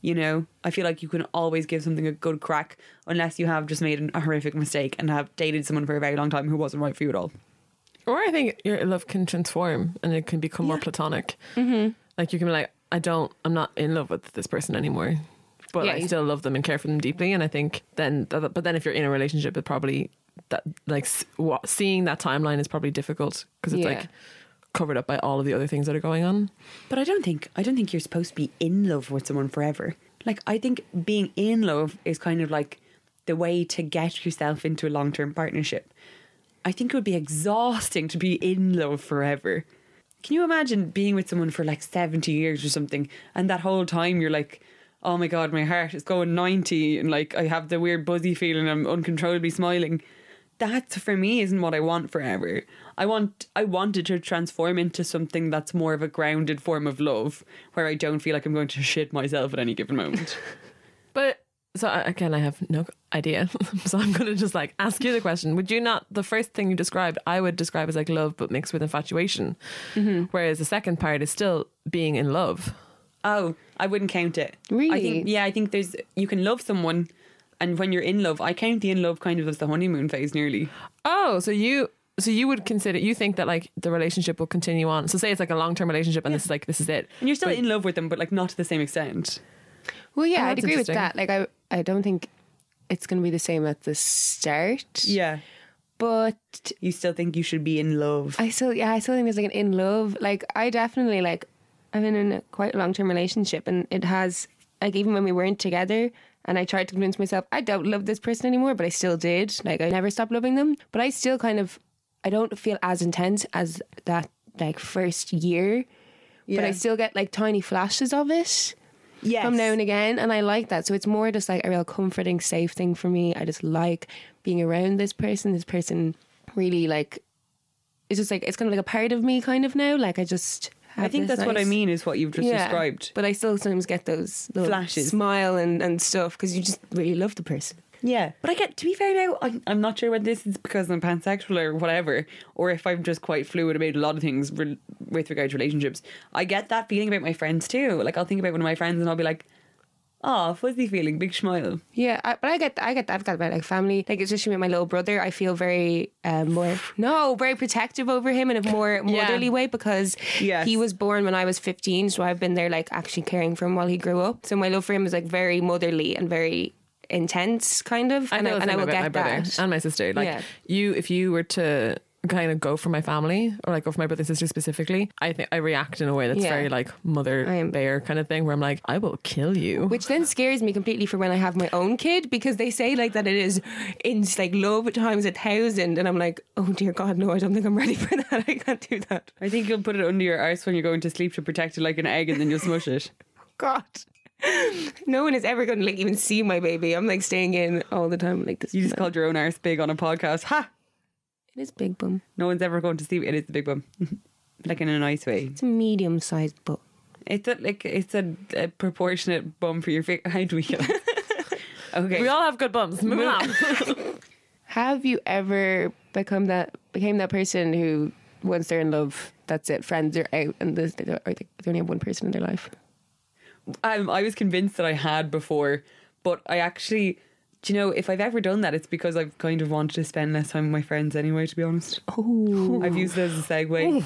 You know, I feel like you can always give something a good crack unless you have just made an, a horrific mistake and have dated someone for a very long time who wasn't right for you at all. Or I think your love can transform and it can become more platonic. Mm-hmm. Like you can be like, I don't, I'm not in love with this person anymore, but Yeah, I still love them and care for them deeply. And I think then, but then if you're in a relationship, it probably that like what, seeing that timeline is probably difficult because it's Yeah. like covered up by all of the other things that are going on. But I don't think I don't think you're supposed to be in love with someone forever. Like I think being in love is kind of like the way to get yourself into a long term partnership. I think it would be exhausting to be in love forever. Can you imagine being with someone for like 70 years or something and that whole time you're like oh my god my heart is going 90 and like I have the weird buzzy feeling I'm uncontrollably smiling that for me isn't what I want forever. I want I want it to transform into something that's more of a grounded form of love, where I don't feel like I'm going to shit myself at any given moment. But so uh, again, I have no idea. so I'm going to just like ask you the question. Would you not, the first thing you described, I would describe as like love, but mixed with infatuation. Mm-hmm. Whereas the second part is still being in love. oh, I wouldn't count it. I Really? think yeah, I think there's you can love someone, and when you're in love, I count the in love kind of as the honeymoon phase nearly. Oh, so you. So you would consider you think that like the relationship will continue on. So say it's like a long term relationship and this is like this is it. And you're still But- in love with them, but like not to the same extent. Well, yeah, Oh, I'd agree with that. Like, I, I don't think it's going to be the same at the start. Yeah. But You still think you should be in love. I still, yeah, I still think there's like an in love. Like, I definitely like, I've been in a quite long term relationship, and it has like even when we weren't together, and I tried to convince myself I don't love this person anymore, but I still did. Like, I never stopped loving them, but I still kind of, I don't feel as intense as that like first year. But I still get like tiny flashes of it yes. from now and again, and I like that. So it's more just like a real comforting, safe thing for me. I just like being around this person. This person really like it's just like it's kind of like a part of me, kind of now. Like I just. I think that's what I mean is what you've just described. But I still sometimes get those little Flashes. smile and, and stuff because you just really love the person. Yeah, but I get to be fair now. I, I'm not sure whether this is because I'm pansexual or whatever, or if I'm just quite fluid about a lot of things re- with regard to relationships. I get that feeling about my friends too. Like I'll think about one of my friends and I'll be like, "Oh, fuzzy feeling, big smile." Yeah, I, but I get I get that I've got about like family, like especially with my little brother. I feel very um, more no, very protective over him in a more Yeah. motherly way because Yes. he was born when I was fifteen, so I've been there like actually caring for him while he grew up. So my love for him is like very motherly and very intense, kind of. I and the and same will get my brother that. and my sister. Like Yeah. you, if you were to kind of go for my family or like go for my brother and sister specifically, I think I react in a way that's Yeah. very like mother I am- bear kind of thing, where I'm like, I will kill you. Which then scares me completely for when I have my own kid because they say like that it is in like love times a thousand, and I'm like, oh dear God, no, I don't think I'm ready for that. I can't do that. I think you'll put it under your arse when you're going to sleep to protect it like an egg, and then you'll smush it. Oh, God. No one is ever going to like even see my baby. I'm like staying in all the time like this. You just called your own arse big on a podcast. Ha! It is big bum. No one's ever going to see it. It is the big bum, like in a nice way. It's a medium sized bum. It's a like it's a, a proportionate bum for your face. How do we get? okay. We all have good bums. Move on. Have you ever become that became that person who once they're in love, that's it, friends are out, and this, they, don't- they they only have one person in their life. um, I was convinced that I had before, but I actually, do you know, if I've ever done that, it's because I've kind of wanted to spend less time with my friends anyway. To be honest, Oh, I've used it as a segue.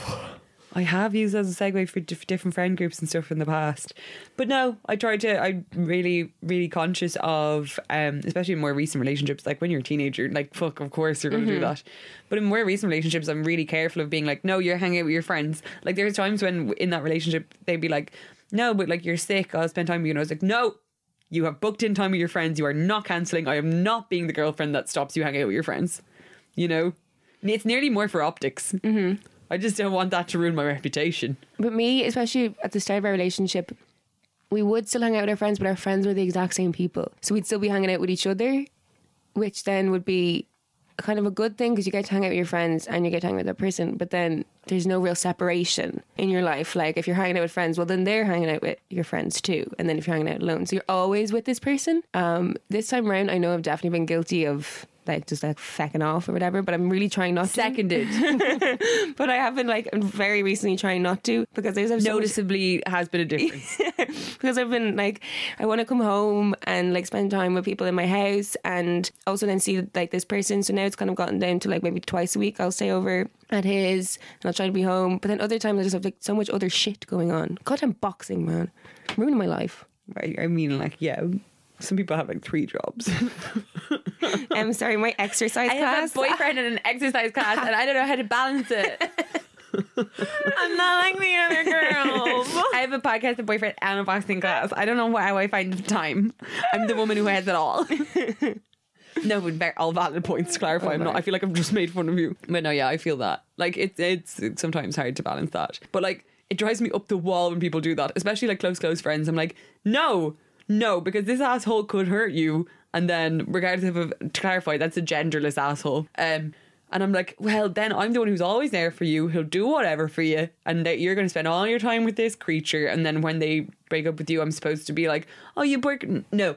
I have used it as a segue for diff- different friend groups and stuff in the past, but no, I try to. I'm really, really conscious of, um, especially in more recent relationships. Like when you're a teenager, like fuck, of course you're going to do that. But in more recent relationships, I'm really careful of being like, no, you're hanging out with your friends. Like there's times when in that relationship they'd be like, no, but like you're sick. I'll spend time with you. And I was like, no, you have booked in time with your friends. You are not cancelling. I am not being the girlfriend that stops you hanging out with your friends. You know, it's nearly more for optics. Mm-hmm. I just don't want that to ruin my reputation. But me, especially at the start of our relationship, we would still hang out with our friends, but our friends were the exact same people. So we'd still be hanging out with each other, which then would be kind of a good thing because you get to hang out with your friends and you get to hang out with that person. But then there's no real separation in your life. Like if you're hanging out with friends, well, then they're hanging out with your friends too. And then if you're hanging out alone, so you're always with this person. Um, this time around, I know I've definitely been guilty of like just like fecking off or whatever. But I'm really trying not to. Seconded. But I have been like very recently trying not to because there's so much Noticeably has been a difference. because I've been like, I want to come home and like spend time with people in my house and also then see like this person. So now it's kind of gotten down to like maybe twice a week I'll stay over at his and I'll try to be home. But then other times I just have like so much other shit going on. God, I'm boxing, man. ruining my life. Right, I mean, like, yeah, some people have like three jobs. I'm sorry, my exercise I class. I have a boyfriend in an exercise class, and I don't know how to balance it. I'm not like the other girls. I have a podcast, a boyfriend, and a boxing class. I don't know how I find the time. I'm the woman who has it all. no, but very, all valid points to clarify. Oh, I'm not. I feel like I've just made fun of you. But no, yeah, I feel that. Like it's it's sometimes hard to balance that. But like it drives me up the wall when people do that, especially like close close friends. I'm like, no, no, because this asshole could hurt you. And then, regardless of to clarify, that's a genderless asshole. Um, and I'm like, well, then I'm the one who's always there for you. He'll do whatever for you, and that you're going to spend all your time with this creature. And then when they break up with you, I'm supposed to be like, oh, you break. No,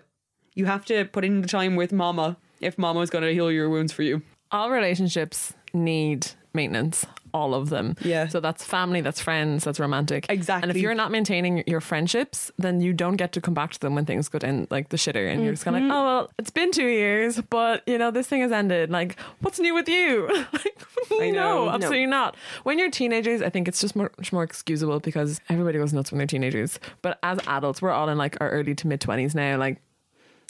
you have to put in the time with Mama if Mama's going to heal your wounds for you. All relationships need maintenance. All of them. Yeah. So that's family, that's friends, that's romantic. Exactly. And if you're not maintaining your friendships, then you don't get to come back to them when things go down like the shitter. And you're just kind of like, mm-hmm. oh, well, it's been two years, but you know, this thing has ended. Like, what's new with you? like, I know. no, absolutely not. When you're teenagers, I think it's just much more excusable because everybody goes nuts when they're teenagers. But as adults, we're all in like our early to mid 20s now. Like,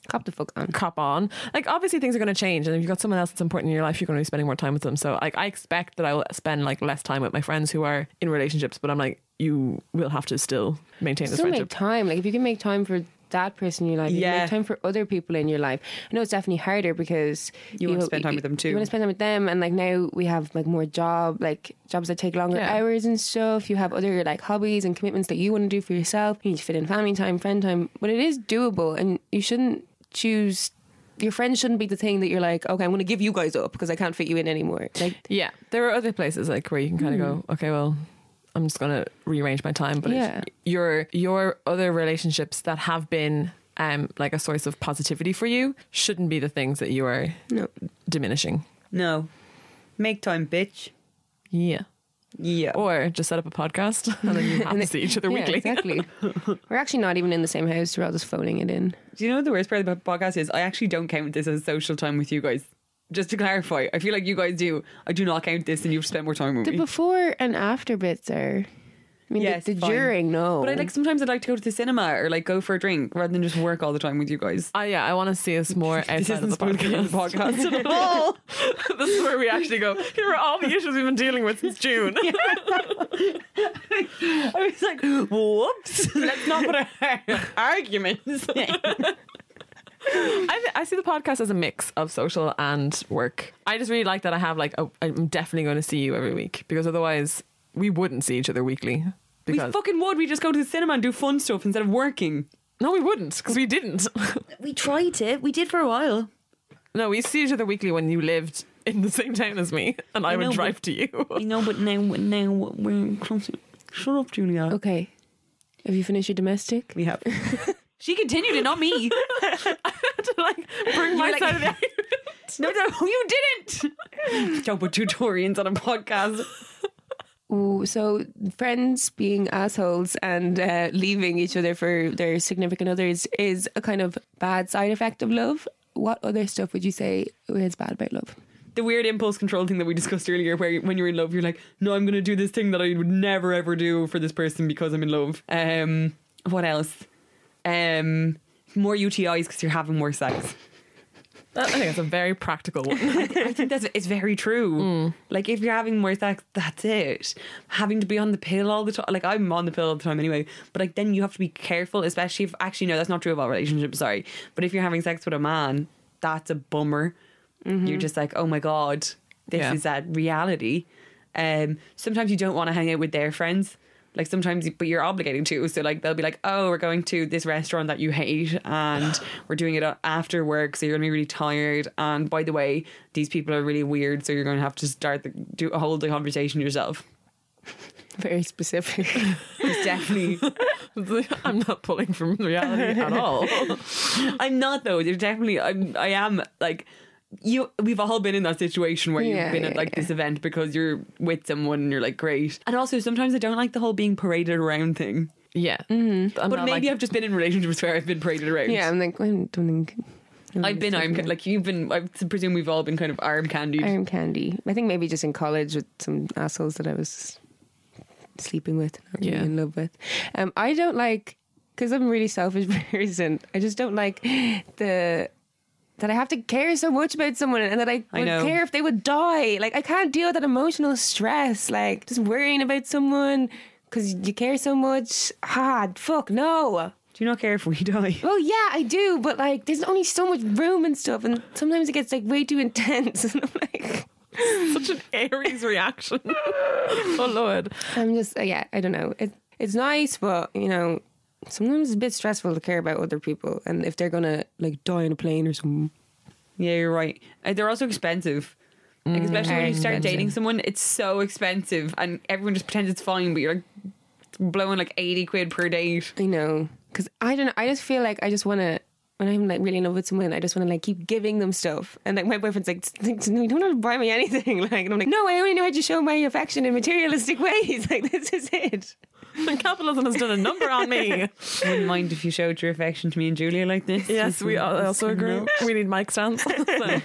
Cop the fuck on. cop on. Like obviously things are going to change, and if you've got someone else that's important in your life, you're going to be spending more time with them. So like I expect that I will spend like less time with my friends who are in relationships, but I'm like you will have to still maintain this Still make friendship. time. Like if you can make time for that person in your life, you can make time for other people in your life. I know it's definitely harder because You wanna spend time with them too. You want to spend time with them, and like now we have like more job, like jobs that take longer Yeah. hours and stuff. You have other like hobbies and commitments that you want to do for yourself. You need to fit in family time, friend time, but it is doable, and you shouldn't choose. Your friends shouldn't be the thing that you're like, okay, I'm going to give you guys up because I can't fit you in anymore. Like, Yeah, there are other places like where you can kind of go, okay, well. I'm just gonna rearrange my time, but Yeah. your your other relationships that have been um like a source of positivity for you shouldn't be the things that you are no, diminishing. No, make time, bitch. Yeah, Yeah. or just set up a podcast and then you have to see each other yeah, weekly. exactly. We're actually not even in the same house. We're all just phoning it in. Do you know what the worst part about the podcast is? I actually don't count this as social time with you guys. Just to clarify, I feel like you guys do. I do not count this, and you've spent more time with The me. before and after bits are. I mean, Yes, the, the fine. during, no. But I like sometimes I'd like to go to the cinema or like go for a drink rather than just work all the time with you guys. Oh yeah, I want to see us more This isn't of the supposed to be in the podcast. podcast at all. this is where we actually go. Here are all the issues we've been dealing with since June. I was like, whoops, let's not put our arguments. I, I see the podcast as a mix of social and work. I just really like that I have like a, I'm definitely going to see you every week because otherwise we wouldn't see each other weekly. we Because fucking would. We just go to the cinema and do fun stuff instead of working. no, we wouldn't because we didn't. We tried it. We did for a while. no, we see each other weekly when you lived in the same town as me, and I, I would know, drive but- to you. I know, but now, now we're close. Shut up, Julia. Okay. Have you finished your domestic? We have. she continued it, not me. to like bring my like- side of the argument. No, no, you didn't. Don't put tutorials on a podcast. Ooh, so friends being assholes and uh, leaving each other for their significant others is a kind of bad side effect of love. What other stuff would you say is bad about love? The weird impulse control thing that we discussed earlier, where when you're in love, you're like, no, I'm going to do this thing that I would never ever do for this person because I'm in love. Um, what else? Um, more UTIs because you're having more sex. I think it's a very practical one. I think that's it's very true. Like if you're having more sex, that's it. Having to be on the pill all the time. Like I'm on the pill all the time anyway. But like then you have to be careful, especially if actually no, that's not true about relationships. Sorry, but if you're having sex with a man, that's a bummer. You're just like, oh my god, this Yeah. is that reality. Um, sometimes you don't want to hang out with their friends. Like sometimes, but you're obligated to. So like they'll be like, "Oh, we're going to this restaurant that you hate, and we're doing it after work, so you're gonna be really tired." And by the way, these people are really weird, so you're going to have to start the do hold the conversation yourself. Very specific. It's definitely. I'm not pulling from reality at all. I'm not though. There's definitely. I'm. I am like. You we've all been in that situation where you've Yeah, been at like yeah. this event because you're with someone and you're like great. And also sometimes I don't like the whole being paraded around thing. Yeah. Mm-hmm. I'm but maybe like- I've just been in relationships where I've been paraded around. Yeah, I'm like, I don't think. I've been arm like you've been. I presume we've all been kind of arm candied. arm candy. I think maybe just in college with some assholes that I was sleeping with, not really Yeah. in love with. Um, I don't like because I'm a really selfish person. I just don't like the that I have to care so much about someone and that I I would know. care if they would die. Like I can't deal with that emotional stress. Like just worrying about someone because you care so much. Ah, fuck no. Do you not care if we die? Well, yeah, I do, but like, there's only so much room and stuff, and sometimes it gets like way too intense. And I'm like, such an Aries reaction. oh lord. I'm just, uh, yeah, I don't know. It, it's nice, but you know, sometimes it's a bit stressful to care about other people, and if they're gonna like die on a plane or something. Yeah, you're right. Uh, they're also expensive. Like, especially when you start dating someone, it's so expensive, and everyone just pretends it's fine, but you're like blowing like eighty quid per date. I know, because I don't know. I just feel like I just want to. When I'm like really in love with someone, I just want to like keep giving them stuff. And like my boyfriend's like, "No, you don't have to buy me anything." Like, and I'm like, "No, I only know how to show my affection in materialistic ways. Like, this is it." Capitalism has done a number on me. Wouldn't mind if you showed your affection to me and Julia like this. Yes, we al- also agree. We need mic stands. So,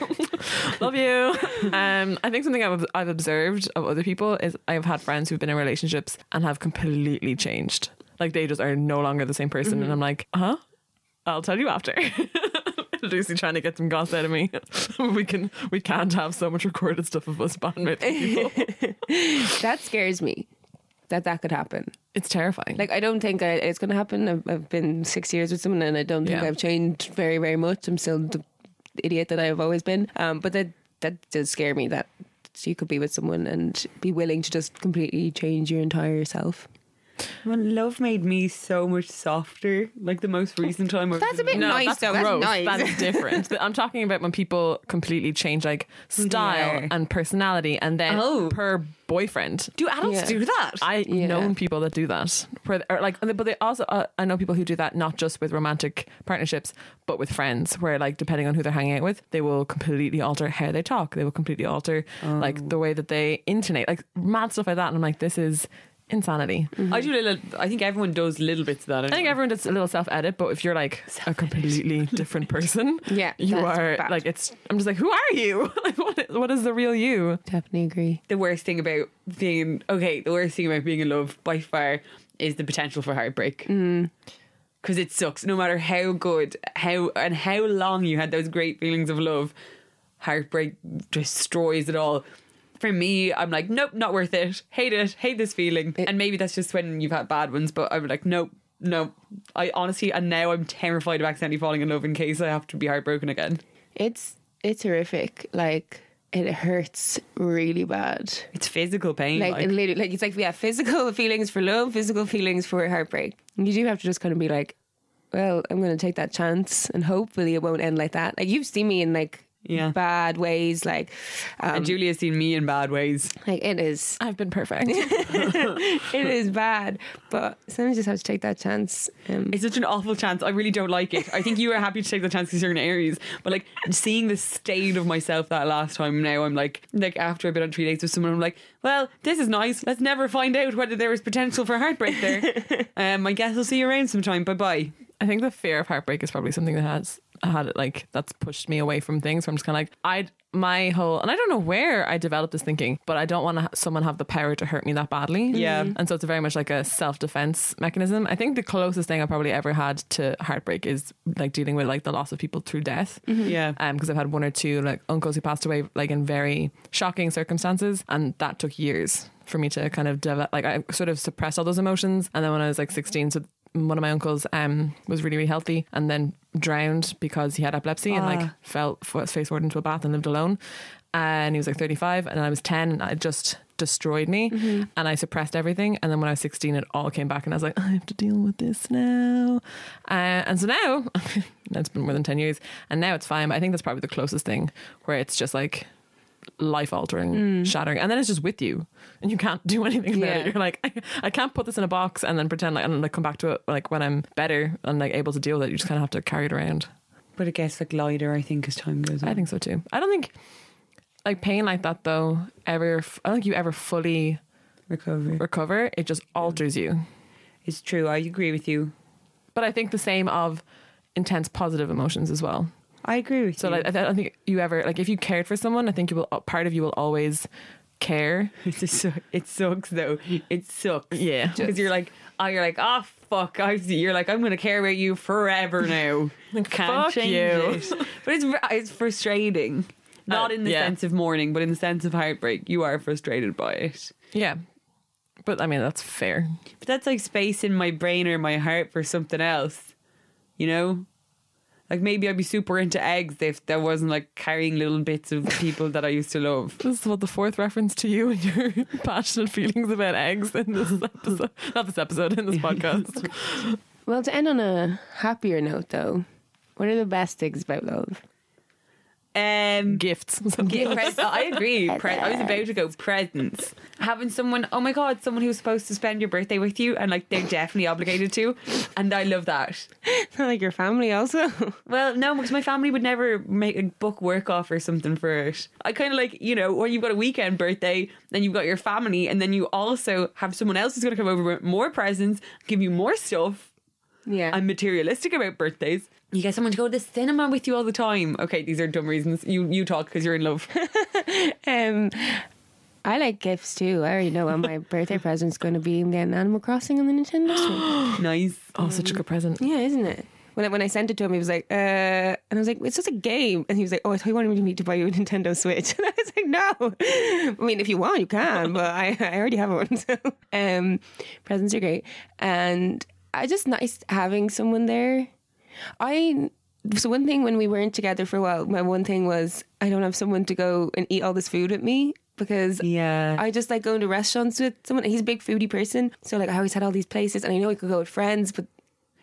love you. Um, I think something I've, I've observed of other people is I've had friends who've been in relationships and have completely changed. Like they just are no longer the same person, and I'm like, huh? I'll tell you after. Lucy trying to get some goss out of me. we can we can't have so much recorded stuff of us bandmates. people. That scares me. That that could happen. It's terrifying. Like I don't think I, it's going to happen. I've, I've been six years with someone, and I don't think Yeah. I've changed very, very much. I'm still the idiot that I've always been. Um, but that that does scare me. That you could be with someone and be willing to just completely change your entire self. Well, love made me so much softer. Like the most recent time. I've That's a bit no, nice, that's though. That's nice. That's different. But I'm talking about when people completely change like style are. and personality, and then Oh. per boyfriend. Do adults Yeah. do that? I Yeah. known people that do that, where, or like, but they also uh, I know people who do that not just with romantic partnerships, but with friends, where like depending on who they're hanging out with, they will completely alter how they talk. They will completely alter like the way that they intonate, like mad stuff like that. And I'm like, this is insanity. I do little. I think everyone does little bits of that. I think everyone does a little self edit, but if you're like a completely different person, Yeah, you are bad. like it's. I'm just like, who are you? like, what? What is the real you? Definitely agree. the worst thing about being okay. The worst thing about being in love by far is the potential for heartbreak. Mm. Because it sucks. No matter how good, how and how long you had those great feelings of love, heartbreak destroys it all. For me, I'm like, nope, not worth it. Hate it. Hate this feeling. It- and maybe that's just when you've had bad ones. But I'm like, nope, no. I honestly, and now I'm terrified of accidentally falling in love in case I have to be heartbroken again. It's it's horrific. Like it hurts really bad. It's physical pain. Like, Like, literally, like it's like yeah, physical feelings for love, physical feelings for heartbreak. And you do have to just kind of be like, well, I'm going to take that chance, and hopefully it won't end like that. Like you've seen me in like Yeah. bad ways, like um, and Julia's seen me in bad ways. like it is I've been perfect. it is bad, but sometimes you just have to take that chance. Um, It's such an awful chance. I really don't like it. I think you were happy to take the chance because you're in Aries, but like seeing the state of myself that last time. Now I'm like, like after I've been on three dates with someone, I'm like, well, this is nice. Let's never find out whether there is potential for heartbreak there. um, I guess I'll see you around sometime. Bye bye. I think the fear of heartbreak is probably something that has had it like that's pushed me away from things. So I'm just kind of like I my whole and I don't know where I developed this thinking, but I don't want to ha- someone have the power to hurt me that badly. Yeah. and so it's very much like a self defense mechanism. I think the closest thing I probably ever had to heartbreak is like dealing with like the loss of people through death. Yeah. Um, because I've had one or two like uncles who passed away like in very shocking circumstances, and that took years for me to kind of develop. Like I sort of suppressed all those emotions, and then when I was like sixteen, so one of my uncles um was really really healthy, and then drowned because he had epilepsy and like Ah. fell face forward into a bath and lived alone. And he was like 35, and I was 10, and it just destroyed me. And I suppressed everything. And then when I was 16, it all came back, and I was like, I have to deal with this now. Uh, and so now, it's been more than 10 years, and now it's fine. But I think that's probably the closest thing where it's just like life altering, mm. shattering. And then it's just with you, and you can't do anything about Yeah. it. You're like, I, I can't put this in a box and then pretend like, and like come back to it like when I'm better and like able to deal with it. You just kind of have to carry it around. But it gets like lighter, I think, as time goes on. I think so too. I don't think like pain like that though ever. I don't think you ever fully recovery. recover. It just alters you. It's true. I agree with you. But I think the same of intense positive emotions as well. I agree with So you. like, I don't think you ever like if you cared for someone, I think you will. Uh, part of you will always care. So, it sucks though. It sucks. Yeah. Because you're like, oh, you're like, oh fuck. I see. You're like, I'm gonna care about you forever now. Can't fuck change you. it. But it's uh, it's frustrating. Uh, Not Uh, in the yeah. sense of mourning, but in the sense of heartbreak. You are frustrated by it. Yeah. But I mean that's fair. But that's like space in my brain or my heart for something else. You know? Like maybe I'd be super into eggs if there wasn't like carrying little bits of people that I used to love. This is what the fourth reference to you and your passionate feelings about eggs in this episode. Not this episode, in this podcast. Well, to end on a happier note, though, what are the best things about love? Um Gifts. Yeah, pres- I agree. Pre- I was about to go presents. Having someone, oh my god, someone who's supposed to spend your birthday with you, and like they're definitely obligated to, and I love that. Not like your family, also. Well, no, because my family would never make a book work off or something for it. I kind of like, you know, when you've got a weekend birthday, then you've got your family, and then you also have someone else who's going to come over with more presents, give you more stuff. yeah. I'm materialistic about birthdays. You get someone to go to the cinema with you all the time. Okay, these are dumb reasons. You you talk because you're in love. Um, I like gifts too. I already know what my birthday present's going to be. I'm getting Animal Crossing on the Nintendo Switch. nice. oh, such a good present. yeah, isn't it? When I, when I sent it to him, he was like, uh, and I was like, it's just a game. And he was like, oh, I thought you wanted me to buy you a Nintendo Switch. And I was like, no. I mean, if you want, you can, but I, I already have one. So, um, presents are great. And I just nice having someone there. I, so one thing when we weren't together for a while, my one thing was I don't have someone to go and eat all this food with me because Yeah. I just like going to restaurants with someone. He's a big foodie person, so like I always had all these places, and I know I could go with friends, but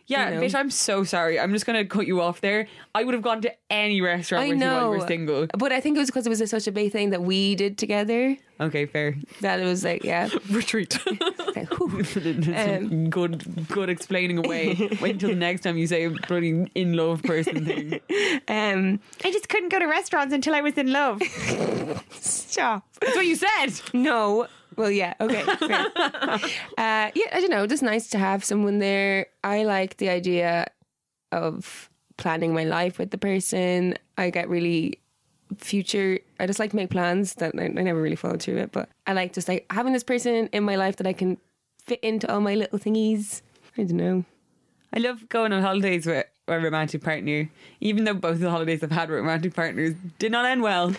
Yeah, you know. bitch, I'm so sorry. I'm just going to cut you off there. I would have gone to any restaurant I with you while know. you were single. But I think it was because it was such a big thing that we did together Okay, fair. that it was like, yeah, Retreat. like. Um, good good explaining away. Wait until the next time you say a bloody in love person thing. um, I just couldn't go to restaurants until I was in love. stop. That's what you said. No. Well, yeah, okay. uh, yeah, I don't know. Just nice to have someone there. I like the idea of planning my life with the person. I get really future. I just like to make plans that I, I never really follow through it, but I like just like having this person in my life that I can fit into all my little thingies. I don't know. I love going on holidays with a romantic partner, even though both of the holidays I've had with romantic partners did not end well.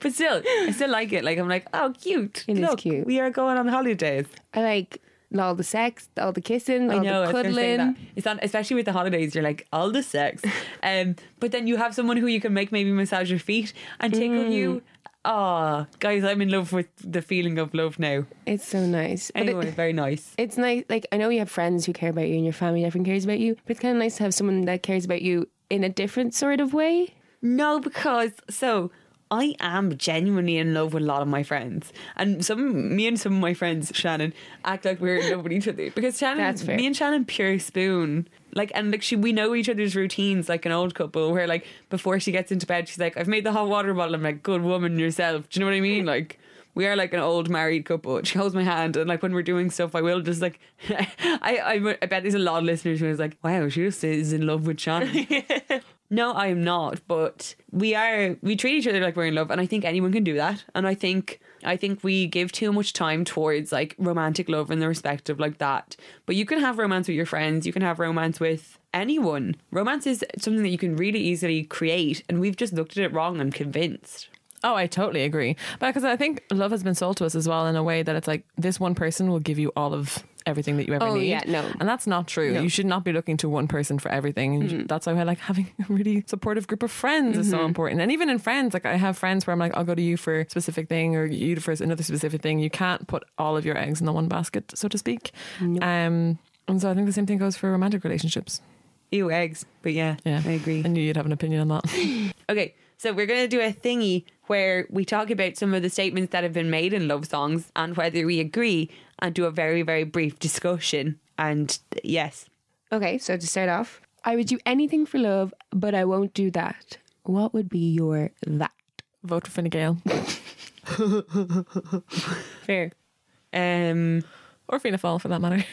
But still, I still like it. Like I'm like, oh, cute. It is Look, cute. We are going on holidays. I like all the sex, all the kissing, all I know. The cuddling. It's not, especially with the holidays. You're like all the sex, um, but then you have someone who you can make maybe massage your feet and tickle Mm. you. Ah, guys, I'm in love with the feeling of love now. It's so nice. But it- Anyway, very nice. it's nice. Like I know you have friends who care about you, and your family definitely cares about you. But it's kind of nice to have someone that cares about you in a different sort of way. No, because so I am genuinely in love with a lot of my friends, and some me and some of my friends, Shannon, act like we're in love with each other because Shannon, me and Shannon, pure spoon. Like and like she, we know each other's routines like an old couple. Where like before she gets into bed, she's like, "I've made the hot water bottle." I'm like, "Good woman yourself." Do you know what I mean? Like. We are like an old married couple. She holds my hand, and like when we're doing stuff, I will just like. I, I I bet there's a lot of listeners who is like, "Wow, she just is in love with Shannon." No, I am not. But we are. We treat each other like we're in love, and I think anyone can do that. And I think I think we give too much time towards like romantic love and the respect of like that. But you can have romance with your friends. You can have romance with anyone. Romance is something that you can really easily create, and we've just looked at it wrong and convinced. Oh, I totally agree. Because I think love has been sold to us as well in a way that it's like this one person will give you all of everything that you ever Oh, need. yeah, no. And that's not true. No. You should not be looking to one person for everything. And Mm-hmm. that's why I like having a really supportive group of friends is so important. And even in friends, like I have friends where I'm like, I'll go to you for a specific thing or you for another specific thing. You can't put all of your eggs in the one basket, so to speak. Um, and so I think the same thing goes for romantic relationships. Ew, eggs. But yeah, Yeah. I agree. I knew you'd have an opinion on that. Okay, so we're going to do a thingy where we talk about some of the statements that have been made in love songs and whether we agree and do a very, very brief discussion. And yes, Okay, so to start off, I would do anything for love, but I won't do that. What would be your that? Vote for Fine Gael Fair. Um, or Fianna Fáil for that matter.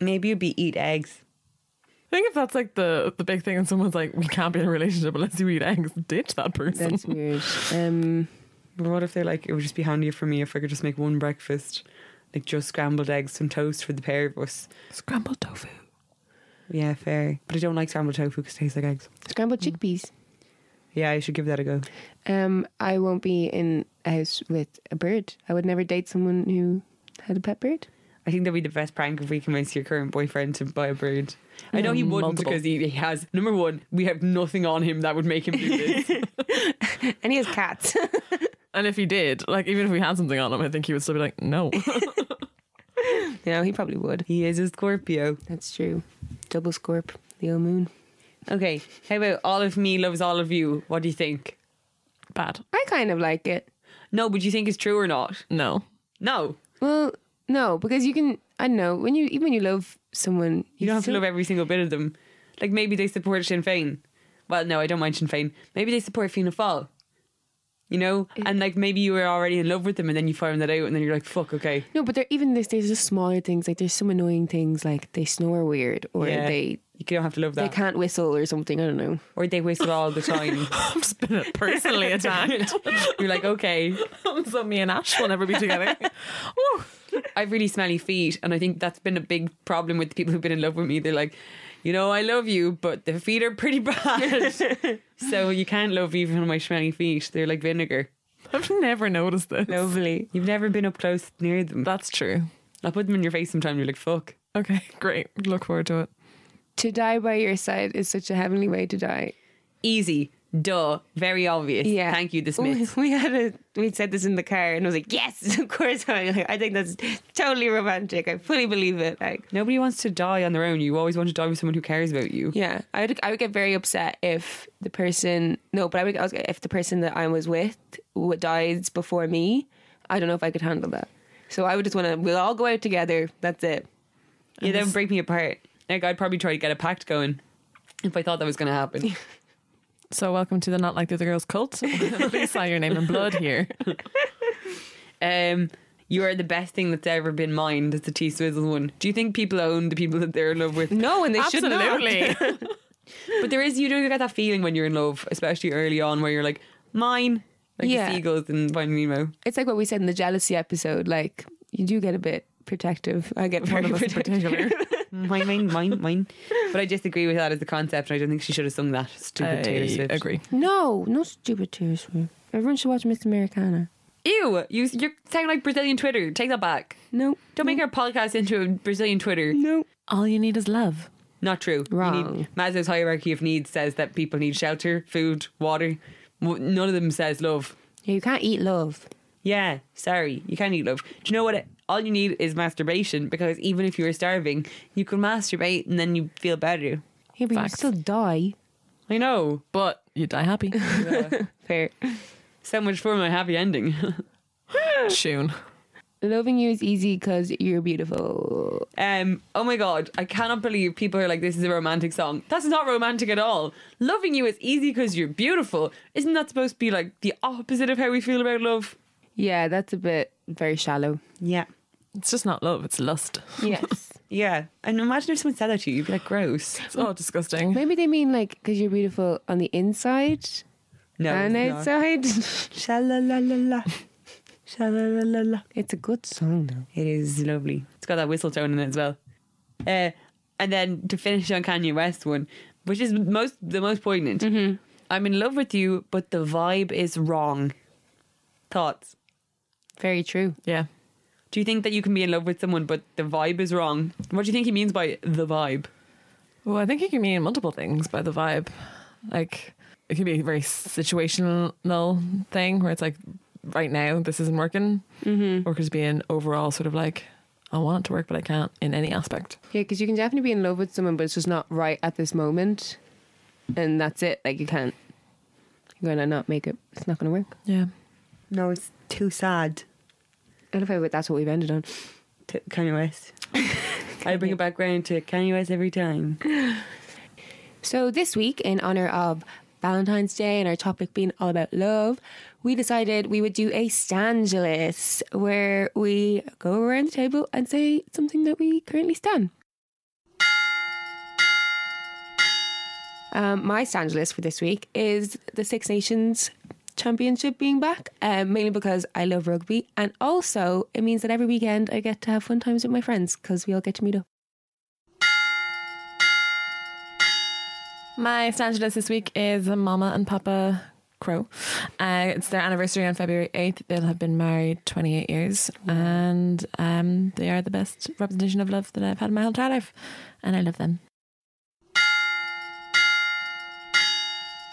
maybe you'd be eat eggs. I think if that's like the the big thing, and someone's like, "We can't be in a relationship unless you eat eggs," ditch that person. That's weird. Um, But what if they're like, it would just be handier for me if I could just make one breakfast, like just scrambled eggs, some toast for the pair of us. Scrambled tofu. Yeah, fair. But I don't like scrambled tofu because it tastes like eggs. scrambled chickpeas. Yeah, I should give that a go. Um, I won't be in a house with a bird. I would never date someone who had a pet bird. I think that'd be the best prank if we convince your current boyfriend to buy a bird. I know he Mm, wouldn't multiple. because he, he has number one, we have nothing on him that would make him do this. And he has cats. And if he did, like, even if we had something on him, I think he would still be like, "No." no, he probably would. he is a Scorpio. That's true. Double scorp, the old moon. Okay, how about all of me loves all of you? What do you think? Bad. I kind of like it. No, but do you think it's true or not? No. No, Well, no, because you can. I don't know when you even when you love someone, you don't have to still- love every single bit of them. Like maybe they support Sinn Féin. Well, no, I don't mind Sinn Féin. Maybe they support Fianna Fáil. You know, and like maybe you were already in love with them, and then you find that out, and then you're like, "Fuck, okay." No, but there even this. There's just smaller things like there's some annoying things like they snore weird or Yeah. they You don't have to love that. they can't whistle or something. I don't know. or they whistle all the time. I've just been personally attacked. you're like, okay. so me and Ash will never be together. Woo. I have really smelly feet, and I think that's been a big problem with the people who've been in love with me. They're like, you know, I love you, but the feet are pretty bad, so you can't love even my smelly feet. They're like vinegar. I've never noticed this. Lovely. You've never been up close near them. That's true. I'll put them in your face sometime. You're like, fuck. Okay, great. Look forward to it. To die by your side is such a heavenly way to die. Easy, duh, very obvious. Yeah. Thank you, the We, Smiths. we had a we said this in the car and I was like, yes, of course. I, like, I think that's totally romantic. I fully believe it. Like, Nobody wants to die on their own. You always want to die with someone who cares about you. yeah, I would I would get very upset if the person no, but I would I was, if the person that I was with dies before me. I don't know if I could handle that. So I would just want to. We'll all go out together. That's it. Yeah, that would break me apart. Like I'd probably try to get a pact going if I thought that was going to happen. So welcome to the Not Like the Other Girls cult. Please sign your name in blood here. Um, you are the best thing that's ever been mine. That's the T Swizzle one. Do you think people own the people that they're in love with? No, and they should. Absolutely. But there is you do get that feeling when you're in love, especially early on, where you're like mine, like Yeah. the seagulls in Finding Nemo. It's like what we said in the jealousy episode. Like you do get a bit protective. I get very One of us protective. Particular. Mine, mine, mine, mine. But I disagree with that as a concept, and I don't think she should have sung that. Stupid Taylor I Swift. agree. No, no stupid Taylor Swift. Everyone should watch Miss Americana. Ew, you you sound like Brazilian Twitter. Take that back. No, Don't make our podcast into a Brazilian Twitter. no. All you need is love. Not true. You Wrong. need, Maslow's hierarchy of needs says that people need shelter, food, water. None of them says love. Yeah, you can't eat love. Yeah, sorry, you can't eat love. Do you know what? It, all you need is masturbation because even if you were starving, you could masturbate and then you feel better. Yeah, but Facts. you still die. I know. But you die happy. Fair. So much for my happy ending. Tune. Loving you is easy because you're beautiful. um, oh my god, I cannot believe people are like, this is a romantic song. That's not romantic at all. Loving you is easy because you're beautiful. Isn't that supposed to be like the opposite of how we feel about love? Yeah, that's a bit very shallow. Yeah. It's just not love, it's lust. Yes. Yeah. And imagine if someone said that to you, you'd be like, gross. It's all disgusting. Maybe they mean like because you're beautiful on the inside No. and it's not. outside. Sha-la-la-la-la. Sha-la-la-la-la. it's a good song though. It is lovely. It's got that whistle tone in it as well. Uh, and then to finish on Kanye West one, which is most the most poignant. I'm in love with you, but the vibe is wrong. Thoughts? Very true. Yeah. Do you think that you can be in love with someone, but the vibe is wrong? What do you think he means by the vibe? Well, I think it can mean multiple things by the vibe. Like, it can be a very situational thing where it's like, right now, this isn't working. Mm-hmm. Or it could be an overall sort of like, I want it to work, but I can't in any aspect. Yeah, because you can definitely be in love with someone, but it's just not right at this moment, and that's it. Like you can't. You're gonna not make it. It's not gonna work. Yeah. No, it's too sad. I love how that's what we've ended on. To Kanye West. I bring it back round to Kanye West every time. So, this week, in honor of Valentine's Day and our topic being all about love, we decided we would do a Stangelus where we go around the table and say something that we currently stand. Um, my Stangelus for this week is the Six Nations Championship being back, um, mainly because I love rugby, and also it means that every weekend I get to have fun times with my friends because we all get to meet up. My Stangelus this week is Mama and Papa Crow. Uh, it's their anniversary on February 8th. They'll have been married 28 years and um, they are the best representation of love that I've had in my whole entire life. And I love them.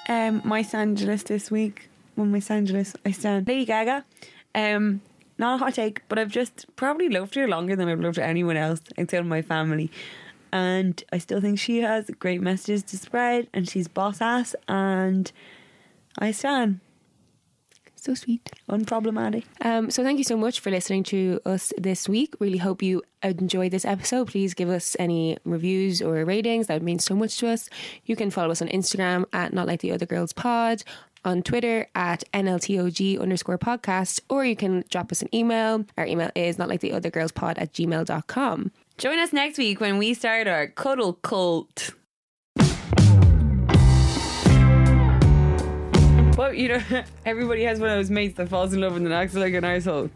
Um, my Stangelus this week. Well, my Stangelus, I stand Lady Gaga. Um, not a hot take, but I've just probably loved her longer than I've loved anyone else of my family. And I still think she has great messages to spread, and she's boss ass, and I stand So sweet. unproblematic. Um, so thank you so much for listening to us this week. Really hope you enjoyed this episode. Please give us any reviews or ratings. That would mean so much to us. You can follow us on Instagram at Not Like the Other Girls Pod, on Twitter at NLTOG underscore podcast, or you can drop us an email. Our email is not like the other girls pod at gmail.com. Join us next week when we start our cuddle cult. Well, you know, everybody has one of those mates that falls in love and then acts like an asshole.